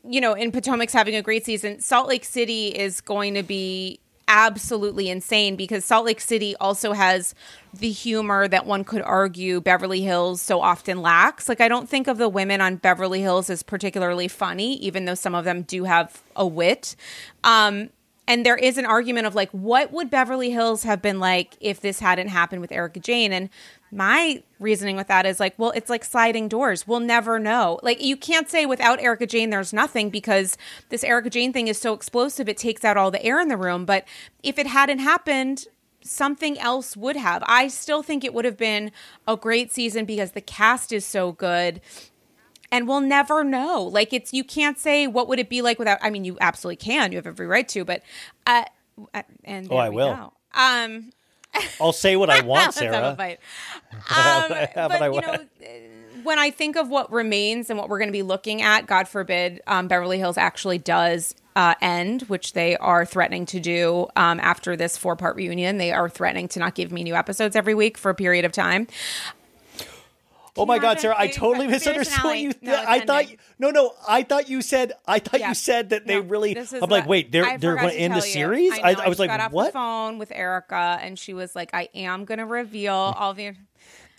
you know, in Potomac's having a great season. Salt Lake City is going to be absolutely insane because Salt Lake City also has the humor that one could argue Beverly Hills so often lacks. Like, I don't think of the women on Beverly Hills as particularly funny, even though some of them do have a wit. Um, and there is an argument of like, what would Beverly Hills have been like if this hadn't happened with Erika Jayne? And my reasoning with that is like, well, it's like sliding doors. We'll never know. Like, you can't say without Erika Jayne, there's nothing because this Erika Jayne thing is so explosive, it takes out all the air in the room. But if it hadn't happened, something else would have. I still think it would have been a great season because the cast is so good and we'll never know. Like it's you can't say what would it be like without. I mean, you absolutely can. You have every right to, but uh, uh, and Oh, I will. go. Um, I'll say what I want, Sarah. Um, but I you know, when I think of what remains and what we're going to be looking at, God forbid, um, Beverly Hills actually does uh, end, which they are threatening to do um, after this four part reunion. They are threatening to not give me new episodes every week for a period of time. Oh my God, Sarah! I totally misunderstood what you. No, I thought ending. no, no. I thought you said. I thought Yeah. you said that they really. I'm like, wait, they're I they're forgot going to to end the you. series. I, know, I, was just got like, off what? the phone with Erika, and she was like, "I am going to reveal all the."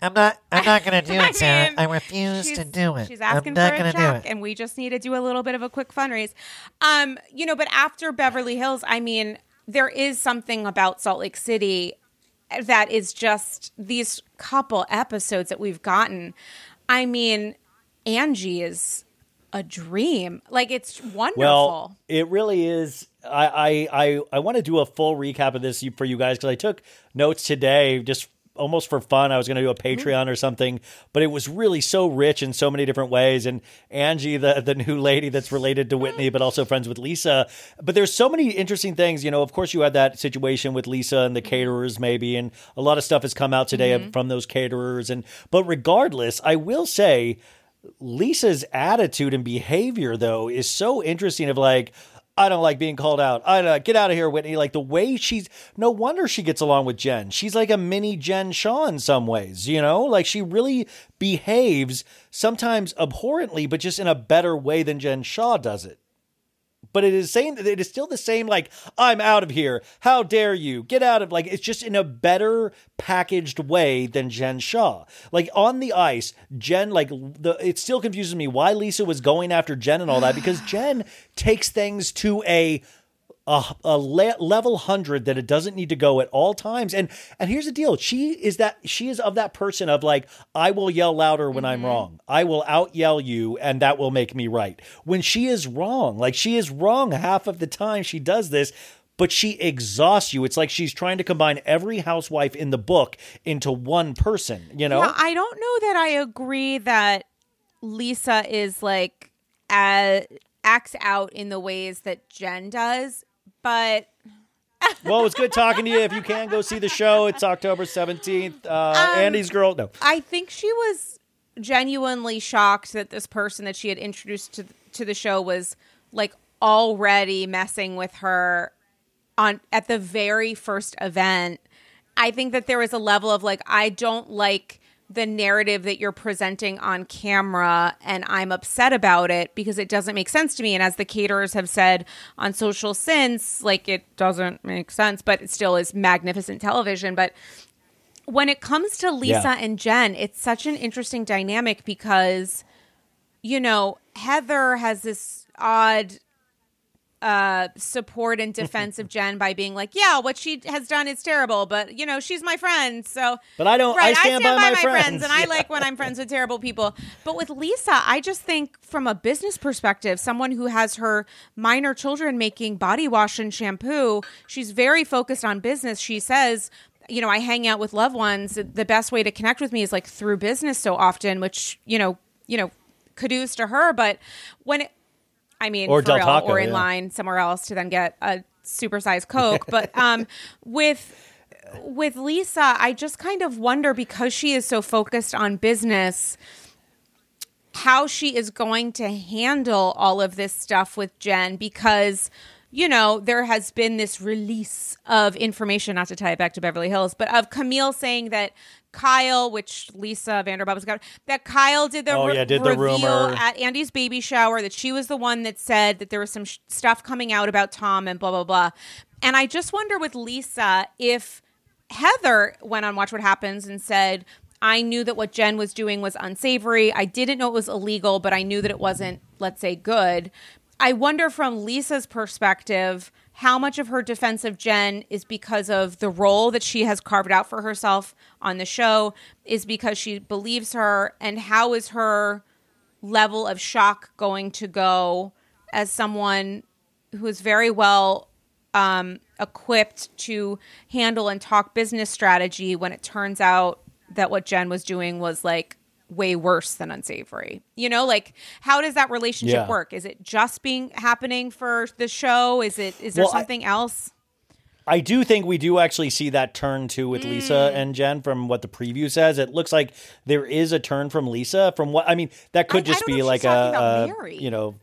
I'm not. I'm not going to do it, Sarah. mean, I refuse to she's- do it. She's asking I'm not for a gonna do check, it. and we just need to do a little bit of a quick fundraise. Um, you know, but after Beverly Hills, I mean, there is something about Salt Lake City that is just these couple episodes that we've gotten. I mean, Angie is a dream. Like it's wonderful. Well, it really is. I I I, I want to do a full recap of this for you guys because I took notes today just almost for fun. I was going to do a Patreon or something, but it was really so rich in so many different ways. And Angie, the the new lady that's related to Whitney, but also friends with Lisa. But there's so many interesting things. You know, of course, you had that situation with Lisa and the caterers, maybe, and a lot of stuff has come out today Mm-hmm. from those caterers. And but regardless, I will say. Lisa's attitude and behavior, though, is so interesting. Of like, I don't like being called out. I don't get out of here, Whitney. Like the way she's, no wonder she gets along with Jen. She's like a mini Jen Shah in some ways, you know. Like she really behaves sometimes abhorrently, but just in a better way than Jen Shah does it. But it is saying that it is still the same. Like I'm out of here. How dare you get out of? Like it's just in a better packaged way than Jen Shah. Like on the ice, Jen like the it still confuses me why Lisa was going after Jen and all that because Jen takes things to a a, a le- level hundred that it doesn't need to go at all times. And and here's the deal: she is that she is of that person of like I will yell louder when I'm wrong. I will out yell you, and that will make me right. When she is wrong, like she is wrong half of the time she does this. But she exhausts you. It's like she's trying to combine every housewife in the book into one person, you know? Yeah, I don't know that I agree that Lisa is like uh, acts out in the ways that Jen does, but well, it was good talking to you. If you can go see the show, it's October 17th. Uh, Um, Andy's Girl. No. I think she was genuinely shocked that this person that she had introduced to to the show was like already messing with her on at the very first event. I think that there was a level of like I don't like the narrative that you're presenting on camera and I'm upset about it because it doesn't make sense to me and as the caterers have said on social since like it doesn't make sense but it still is magnificent television but when it comes to Lisa Yeah. and Jen, it's such an interesting dynamic because, you know, Heather has this odd uh support and defense of Jen by being like, yeah, what she has done is terrible, but you know, she's my friend. So But I don't- Right, I right, stand by my friends. and I like when I'm friends with terrible people. But with Lisa, I just think from a business perspective, someone who has her minor children making body wash and shampoo, she's very focused on business. She says you know, I hang out with loved ones. The best way to connect with me is like through business so often, which, you know, you know, kudos to her. But when it, I mean, Or Del real, Taco, or in yeah. line somewhere else to then get a supersized Coke. but um, with with Lisa, I just kind of wonder because she is so focused on business, how she is going to handle all of this stuff with Jen because. You know, there has been this release of information, not to tie it back to Beverly Hills, but of Camille saying that Kyle, which Lisa Vanderpump was got, that Kyle did the, Oh, re- yeah, did the reveal rumor. at Andy's baby shower that she was the one that said that there was some sh- stuff coming out about Tom and blah blah blah. And I just wonder with Lisa if Heather went on Watch What Happens and said, "I knew that what Jen was doing was unsavory. I didn't know it was illegal, but I knew that it wasn't, let's say, good." I wonder from Lisa's perspective how much of her defense of Jen is because of the role that she has carved out for herself on the show, is because she believes her, and how is her level of shock going to go as someone who is very well um, equipped to handle and talk business strategy when it turns out that what Jen was doing was like way worse than unsavory. You know, like how does that relationship Yeah. work? Is it just being happening for the show? Is it is there Well, I- something else? I do think we do actually see that turn too with Lisa Mm. and Jen from what the preview says. It looks like there is a turn from Lisa from what I mean. That could just be like a, a you know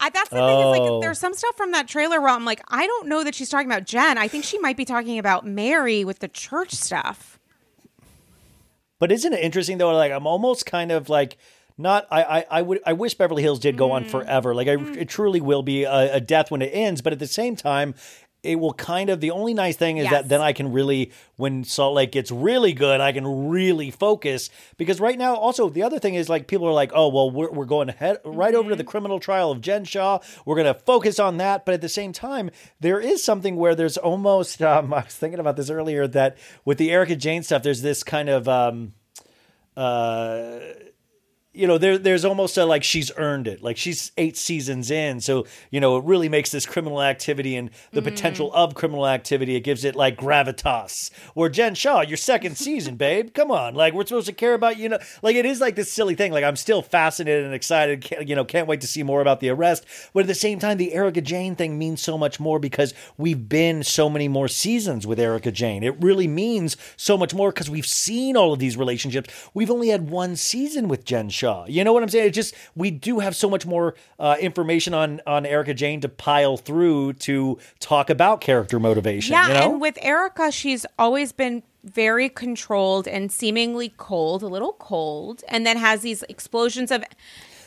I, that's the thing is Oh. like there's some stuff from that trailer where I'm like I don't know that she's talking about Jen. I think she might be talking about Mary with the church stuff. But isn't it interesting though? Like I'm almost kind of like not. I I, I would I wish Beverly Hills did go Mm. on forever. Like I, it truly will be a, a death when it ends. But at the same time. It will kind of the only nice thing is Yes. that then I can really when Salt Lake gets really good I can really focus because right now also the other thing is like people are like oh well we're, we're going head right over to Mm-hmm. the criminal trial of Jen Shah we're going to focus on that but at the same time there is something where there's almost um, I was thinking about this earlier that with the Erika Jayne stuff there's this kind of um, uh you know there there's almost a like she's earned it. Like she's eight seasons in so you know it really makes this criminal activity and the mm. potential of criminal activity it gives it like gravitas. Or jen shah your second season babe come on. Like we're supposed to care about you know like it is like this silly thing. Like i'm still fascinated and excited can't, you know can't wait to see more about the arrest. But at the same time the erika jayne thing means so much more because we've been so many more seasons with erika jayne. It really means so much more because we've seen all of these relationships. We've only had one season with jen shah you know what i'm saying? It just we do have so much more uh, information on on erika jayne to pile through to talk about character motivation Yeah, you know? and with Erika, she's always been very controlled and seemingly cold, a little cold, and then has these explosions of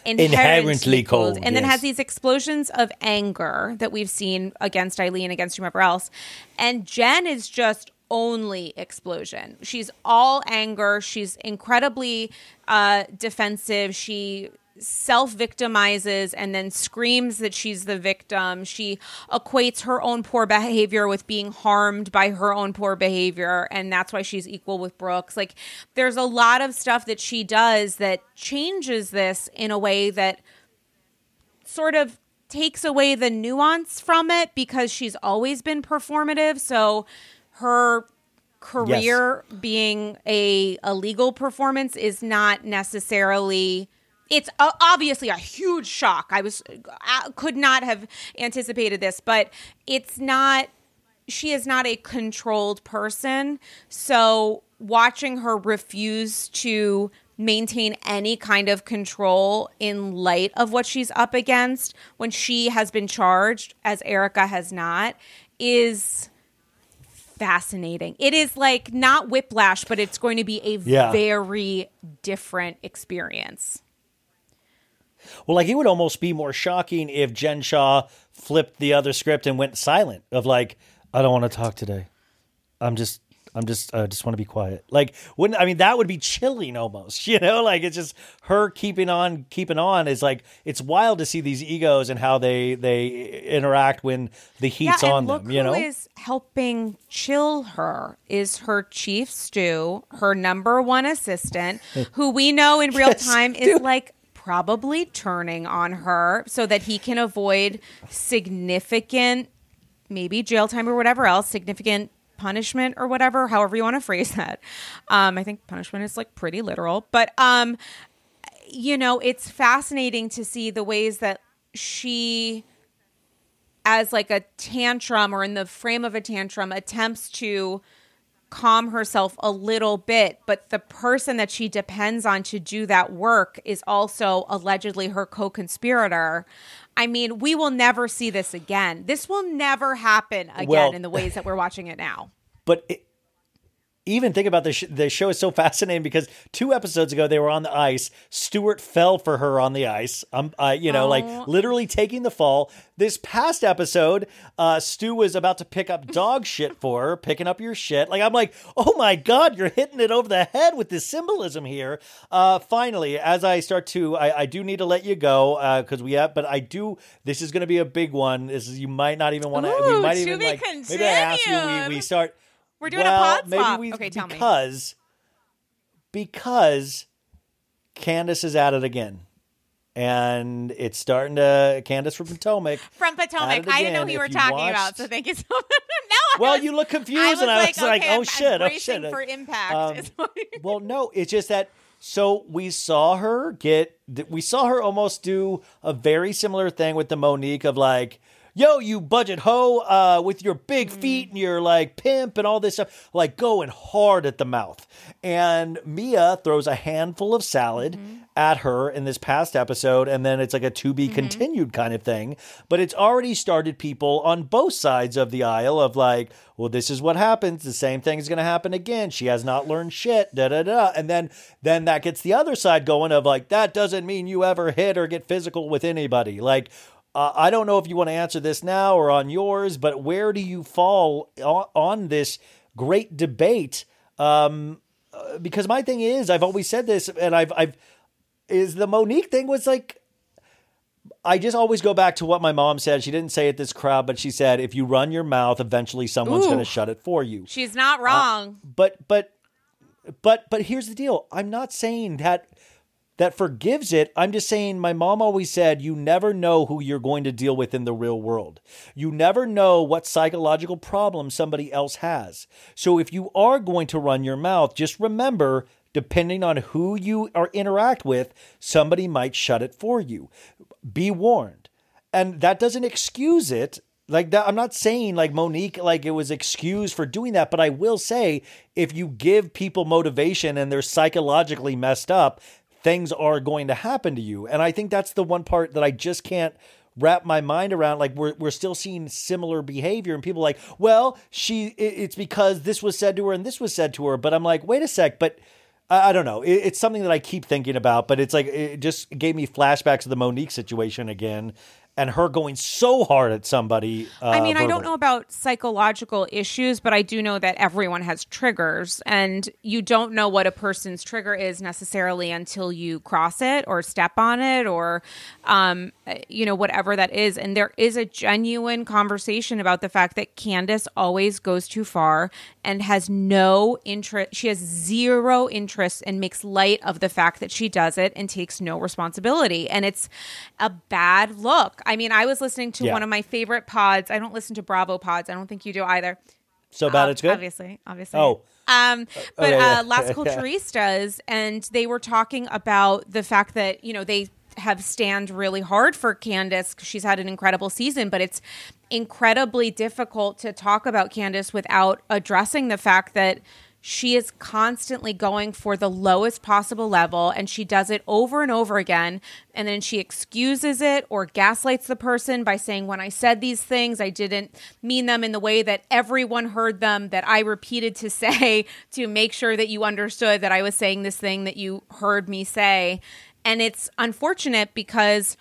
Inherently cold, and then has these explosions of anger that we've seen against Eileen, against whomever else, and Jen is just only explosion. She's all anger. She's incredibly uh, defensive. She self victimizes and then screams that she's the victim. She equates her own poor behavior with being harmed by her own poor behavior. And that's why she's equal with Brooks. Like, there's a lot of stuff that she does that changes this in a way that sort of takes away the nuance from it because she's always been performative. So her career being a a legal performance is not necessarily it's uh, obviously a huge shock. I was I could not have anticipated this, but it's not she is not a controlled person. So watching her refuse to maintain any kind of control in light of what she's up against when she has been charged as Erika has not is fascinating. It is like not whiplash, but it's going to be a Yeah. very different experience. Well, like it would almost be more shocking if Jen Shah flipped the other script and went silent of like, I don't want to talk today. I'm just, I'm just, I just want to be quiet. Like, wouldn't I mean that would be chilling almost, you know? Like it's just her keeping on, keeping on is like it's wild to see these egos and how they they interact when the heat's yeah, on them. You know, is helping chill her is her chief stew, her number one assistant, who we know in real Yes, time is like probably turning on her so that he can avoid significant, maybe jail time or whatever else, significant punishment or whatever, however you want to phrase that. Um, I think punishment is like pretty literal, but um, you know, it's fascinating to see the ways that she as like a tantrum or in the frame of a tantrum attempts to calm herself a little bit but the person that she depends on to do that work is also allegedly her co-conspirator i mean we will never see this again. This will never happen again Well- in the ways that we're watching it now. But it, even think about the sh- the show is so fascinating because two episodes ago they were on the ice. Stuart fell for her on the ice. Um, uh, you know, Oh. like literally taking the fall. This past episode, uh, Stu was about to pick up dog shit for her, picking up your shit. Like I'm like, oh my god, you're hitting it over the head with this symbolism here. Uh, finally, as I start to, I, I do need to let you go because we have, but I do. This is going to be a big one. This is you might not even want to. We might even like maybe I ask you. We, we start. We're doing well, a pod maybe swap. we- okay, tell me. because because Candiace is at it again. And it's starting to Candiace from Potomac. From Potomac. I didn't know who you were talking watched- about, so thank you so much. now I Well, was- you look confused, I and I was like, okay, "Oh shit! I'm oh shit!" for impact. Um, well, no, it's just that. So we saw her get. We saw her almost do a very similar thing with the Monique of like, yo, you budget hoe uh, with your big mm. feet and your like pimp and all this stuff, like going hard at the mouth. And Mia throws a handful of salad mm-hmm. at her in this past episode, and then it's like a to be mm-hmm. continued kind of thing. But it's already started people on both sides of the aisle of like, well, this is what happens. The same thing is going to happen again. She has not learned shit. Da da da. And then then that gets the other side going of like that doesn't mean you ever hit or get physical with anybody. Like uh, I don't know if you want to answer this now or on yours, but where do you fall on, on this great debate? Um, uh, because my thing is, I've always said this, and I've I've is the Monique thing was like I just always go back to what my mom said. She didn't say it this crowd, but she said, if you run your mouth, eventually someone's going to shut it for you. She's not wrong. But but but but here's the deal. I'm not saying that that forgives it. I'm just saying my mom always said you never know who you're going to deal with in the real world. You never know what psychological problem somebody else has. So if you are going to run your mouth, just remember depending on who you are interact with, somebody might shut it for you. Be warned. And that doesn't excuse it. Like that, I'm not saying like Monique, like it was excused for doing that, but I will say if you give people motivation and they're psychologically messed up, things are going to happen to you. And I think that's the one part that I just can't wrap my mind around like we're, we're still seeing similar behavior and people like well she it's because this was said to her and this was said to her but i'm like wait a sec but I I don't know. It- It's something that I keep thinking about, but it's like it just gave me flashbacks of the Monique situation again, and her going so hard at somebody. Uh, I mean, I don't know about psychological issues, but I do know that everyone has triggers, and you don't know what a person's trigger is necessarily until you cross it or step on it or, um, you know, whatever that is. And there is a genuine conversation about the fact that Candiace always goes too far and has no interest. She has zero interest and makes light of the fact that she does it and takes no responsibility. And it's a bad look. I mean, I was listening to Yeah. one of my favorite pods. I don't listen to Bravo pods. I don't think you do either. So bad Uh, it's good. Obviously, obviously. Oh. Um, but okay, yeah. uh, Las Culturistas, and they were talking about the fact that you know they have stand really hard for Candiace because she's had an incredible season, but it's incredibly difficult to talk about Candiace without addressing the fact that she is constantly going for the lowest possible level and she does it over and over again and then she excuses it or gaslights the person by saying when i said these things i didn't mean them in the way that everyone heard them that i repeated to say to make sure that you understood that i was saying this thing that you heard me say. And it's unfortunate because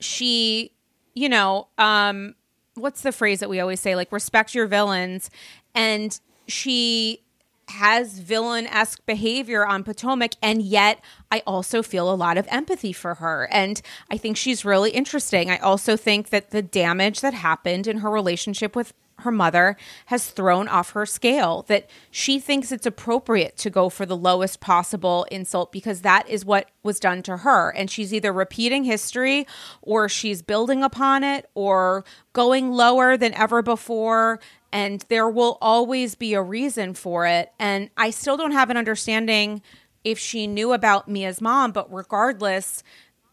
she you know um what's the phrase that we always say? Like respect your villains. And she has villain-esque behavior on Potomac and yet I also feel a lot of empathy for her and I think she's really interesting. I also think that the damage that happened in her relationship with her mother has thrown off her scale that she thinks it's appropriate to go for the lowest possible insult because that is what was done to her and she's either repeating history or she's building upon it or going lower than ever before and there will always be a reason for it and I still don't have an understanding if she knew about Mia's mom but regardless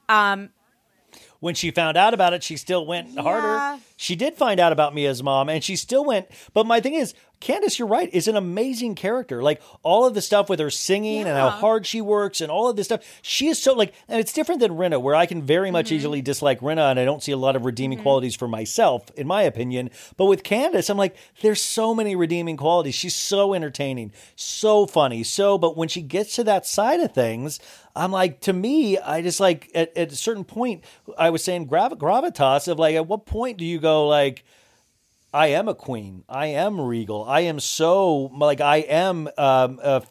um when she found out about it, she still went harder. She did find out about Mia's mom, and she still went. But my thing is, Candiace, you're right, is an amazing character. Like all of the stuff with her singing and how hard she works and all of this stuff. She is so like, and it's different than Rinna, where I can very much mm-hmm. easily dislike Rinna and I don't see a lot of redeeming mm-hmm. qualities for myself, in my opinion. But with Candiace, I'm like, there's so many redeeming qualities. She's so entertaining, so funny, so. But when she gets to that side of things, I'm like, to me, I just like at, at a certain point, I was saying grav- gravitas of like, at what point do you go like, I am a queen, I am regal, I am so like I am, um, uh,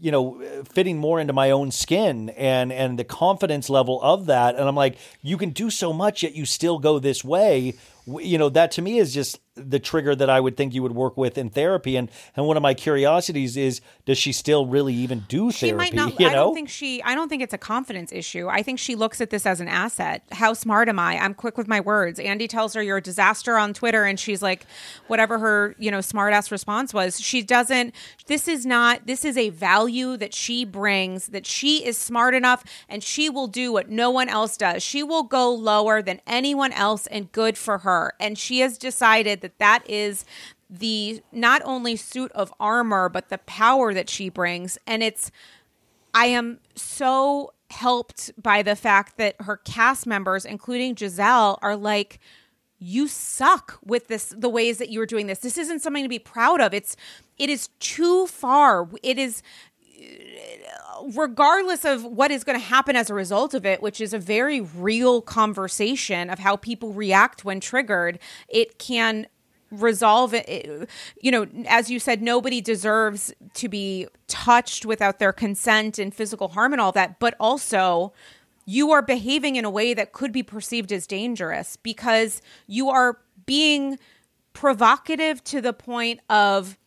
you know, fitting more into my own skin and and the confidence level of that, and I'm like, you can do so much yet you still go this way. You know, that to me is just the trigger that I would think you would work with in therapy. And and one of my curiosities is, does she still really even do she therapy? might not you i don't think she i don't think it's a confidence issue. I think she looks at this as an asset. How smart am i? I'm quick with my words. Andy tells her you're a disaster on twitter and she's like whatever her you know smart ass response was she doesn't this is not this is a value that she brings that she is smart enough and she will do what no one else does. She will go lower than anyone else and good for her And she has decided that that is the not only suit of armor, but the power that she brings. And it's, I am so helped by the fact that her cast members, including Gizelle, are like, you suck with this the ways that you are doing this. This isn't something to be proud of. It's it is too far. It is regardless of what is going to happen as a result of it, which is a very real conversation of how people react when triggered, it can resolve it you know as you said nobody deserves to be touched without their consent and physical harm and all that but also you are behaving in a way that could be perceived as dangerous because you are being provocative to the point of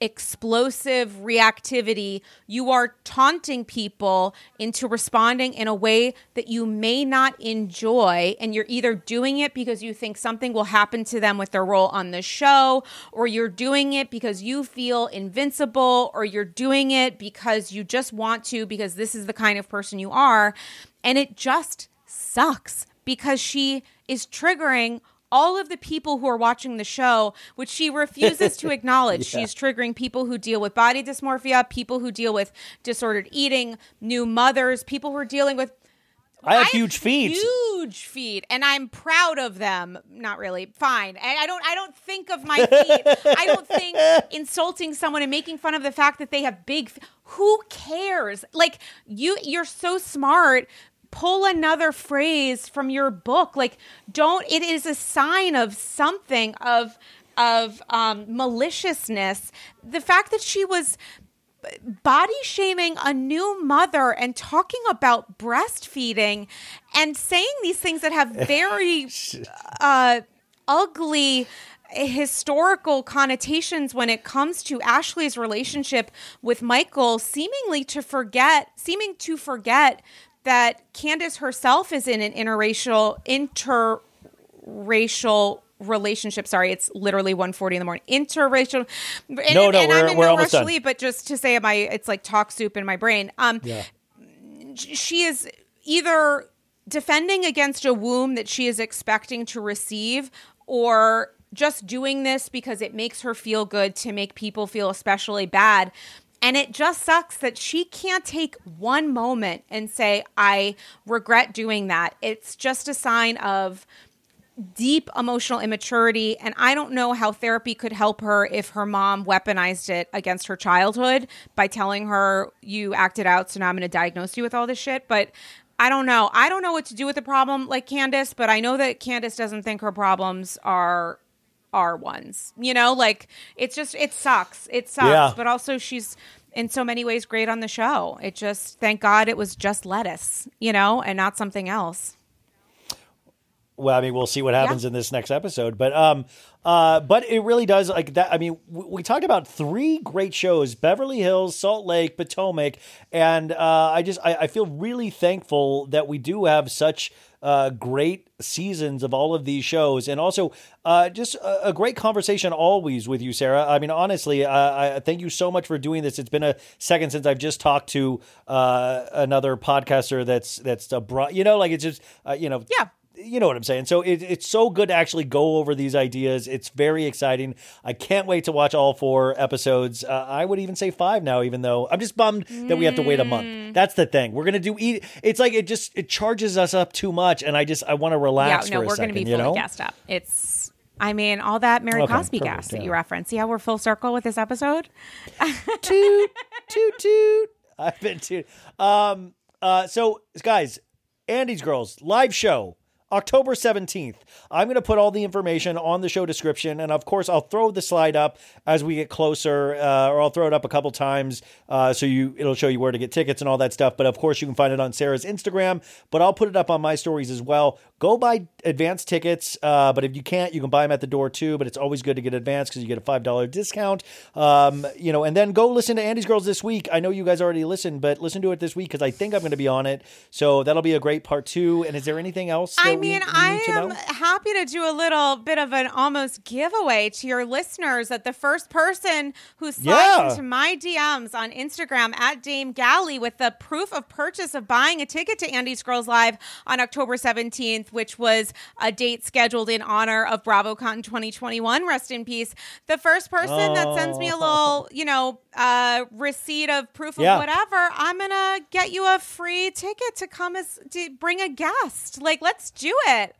explosive reactivity, you are taunting people into responding in a way that you may not enjoy. And you're either doing it because you think something will happen to them with their role on the show, or you're doing it because you feel invincible, or you're doing it because you just want to, because this is the kind of person you are. And it just sucks because she is triggering all of the people who are watching the show, which she refuses to acknowledge. Yeah. She's triggering people who deal with body dysmorphia, people who deal with disordered eating, new mothers, people who are dealing with I have huge feet. huge feet, and I'm proud of them. Not really. Fine. I, I don't. I don't think of my feet. I don't think insulting someone and making fun of the fact that they have big. f- Who cares? Like you, you're so smart. Pull another phrase from your book. Like don't. It is a sign of something of of um, maliciousness. The fact that she was body shaming a new mother and talking about breastfeeding and saying these things that have very uh, ugly historical connotations when it comes to Ashley's relationship with Michael seemingly to forget seeming to forget that Candiace herself is in an interracial interracial relationship sorry it's literally 1.40 in the morning interracial and, No, no, and we're- I'm in we're no almost rush to done. leave, but just to say my it's like talk soup in my brain um Yeah. she is either defending against a womb that she is expecting to receive or just doing this because it makes her feel good to make people feel especially bad. And it just sucks that she can't take one moment and say, I regret doing that. It's just a sign of deep emotional immaturity. And I don't know how therapy could help her if her mom weaponized it against her childhood by telling her, You acted out, so now I'm going to diagnose you with all this shit. But I don't know. I don't know what to do with the problem like Candiace, but I know that Candiace doesn't think her problems are are ones. You know, like it's just it sucks. It sucks. Yeah. But also she's in so many ways great on the show. It just thank God it was just lettuce, you know, and not something else. Well, I mean, we'll see what happens in this next episode, but um, uh, but it really does like that. I mean, we, we talked about three great shows: Beverly Hills, Salt Lake, Potomac, and uh, I just I, I feel really thankful that we do have such uh, great seasons of all of these shows, and also uh, just a, a great conversation always with you, Sarah. I mean, honestly, uh, I thank you so much for doing this. It's been a second since I've just talked to uh, another podcaster that's that's a broad, you know, like it's just uh, you know, yeah you know what I'm saying. So it, it's so good to actually go over these ideas. It's very exciting. I can't wait to watch all four episodes. Uh, I would even say five now, even though I'm just bummed that we have to wait a Mm. month. That's the thing. We're gonna do eat. It's like it just it charges us up too much, and I just I want to relax yeah, no, a we're going to be you fully know? gassed up. It's, I mean, all that Mary Okay, Cosby perfect, gas that you referenced. See how we're full circle with this episode? toot, toot, toot. I've been toot. Um, uh, so guys, Andy's Girls live show. October 17th. I'm going to put all the information on the show description. And of course, I'll throw the slide up as we get closer, uh, or I'll throw it up a couple times uh, so you it'll show you where to get tickets and all that stuff. But of course, you can find it on Sarah's Instagram, but I'll put it up on my stories as well. Go buy advance tickets. Uh, but if you can't, you can buy them at the door too. But it's always good to get advance because you get a $5 discount. Um, you know, and then go listen to Andy's Girls this week. I know you guys already listened, but listen to it this week because I think I'm going to be on it. So that'll be a great part two. And is there anything else? We- mean, we I to am happy to do a little bit of an almost giveaway to your listeners that the first person who slides Yeah. into my DMs on Instagram at Dame Galli with the proof of purchase of buying a ticket to Andy's Girls Live on October 17th, which was a date scheduled in honor of BravoCon 2021, rest in peace. The first person that sends me a Oh. little, you know, uh, receipt of proof of Yeah. whatever, I'm gonna get you a free ticket to come as to bring a guest. Like, let's do it.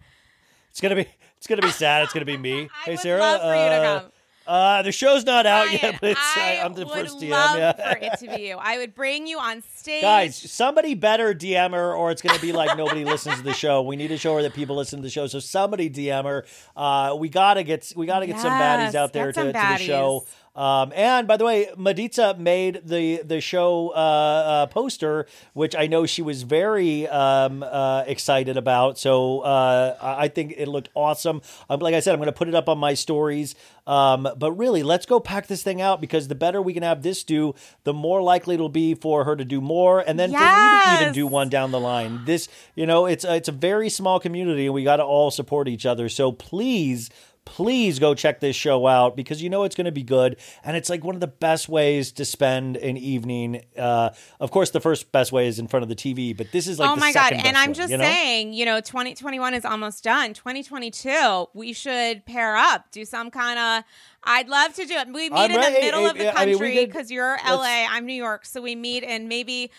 It's gonna be it's gonna be sad. It's gonna be me. hey would Sarah, love for you to uh, come. Uh, the show's not out Ryan, yet, but it's, I I, am the first DM. yeah. for it to be you. I would bring you on stage, Guys, somebody better DM her, or it's going to be like nobody listens to the show. We need to show her that people listen to the show. So somebody DM her. Uh, we gotta get we gotta get some baddies out there to, to the show. Um, and by the way, Mediza made the the show uh, uh, poster, which I know she was very um, uh, excited about. So uh, I think it looked awesome. Um, like I said, I'm going to put it up on my stories. Um, but really, let's go pack this thing out because the better we can have this do, the more likely it'll be for her to do more, and then for me to even do one down the line. This, you know, it's it's a very small community, and we got to all support each other. So please. Please go check this show out because you know it's going to be good, and it's like one of the best ways to spend an evening. Uh, of course, the first best way is in front of the TV, but this is like oh the my god! And I'm just you know? saying, you know, 2021 is almost done. 2022, we should pair up, do some kind of. I'd love to do it. We meet I'm in ready. the middle of the I mean, country because you're LA, I'm New York, so we meet in maybe.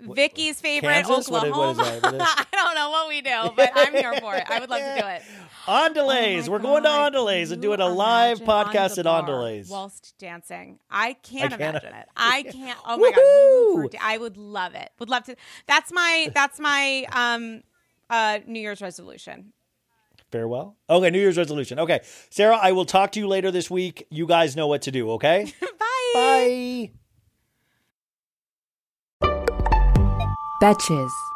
Vicky's favorite Kansas? Is- what is Oklahoma. What is- I don't know what we do, but I'm here for it. I would love to do it. On delays, we're going to on delays and doing a live podcast at on delays. whilst dancing. I can't, I can't- imagine it. I can't. Oh my god, woo-hoo da- I would love it. Would love to. That's my. That's my um, uh, New Year's resolution. Farewell. Okay, New Year's resolution. Okay, Sarah, I will talk to you later this week. You guys know what to do. Okay. Bye. Bye. Betches.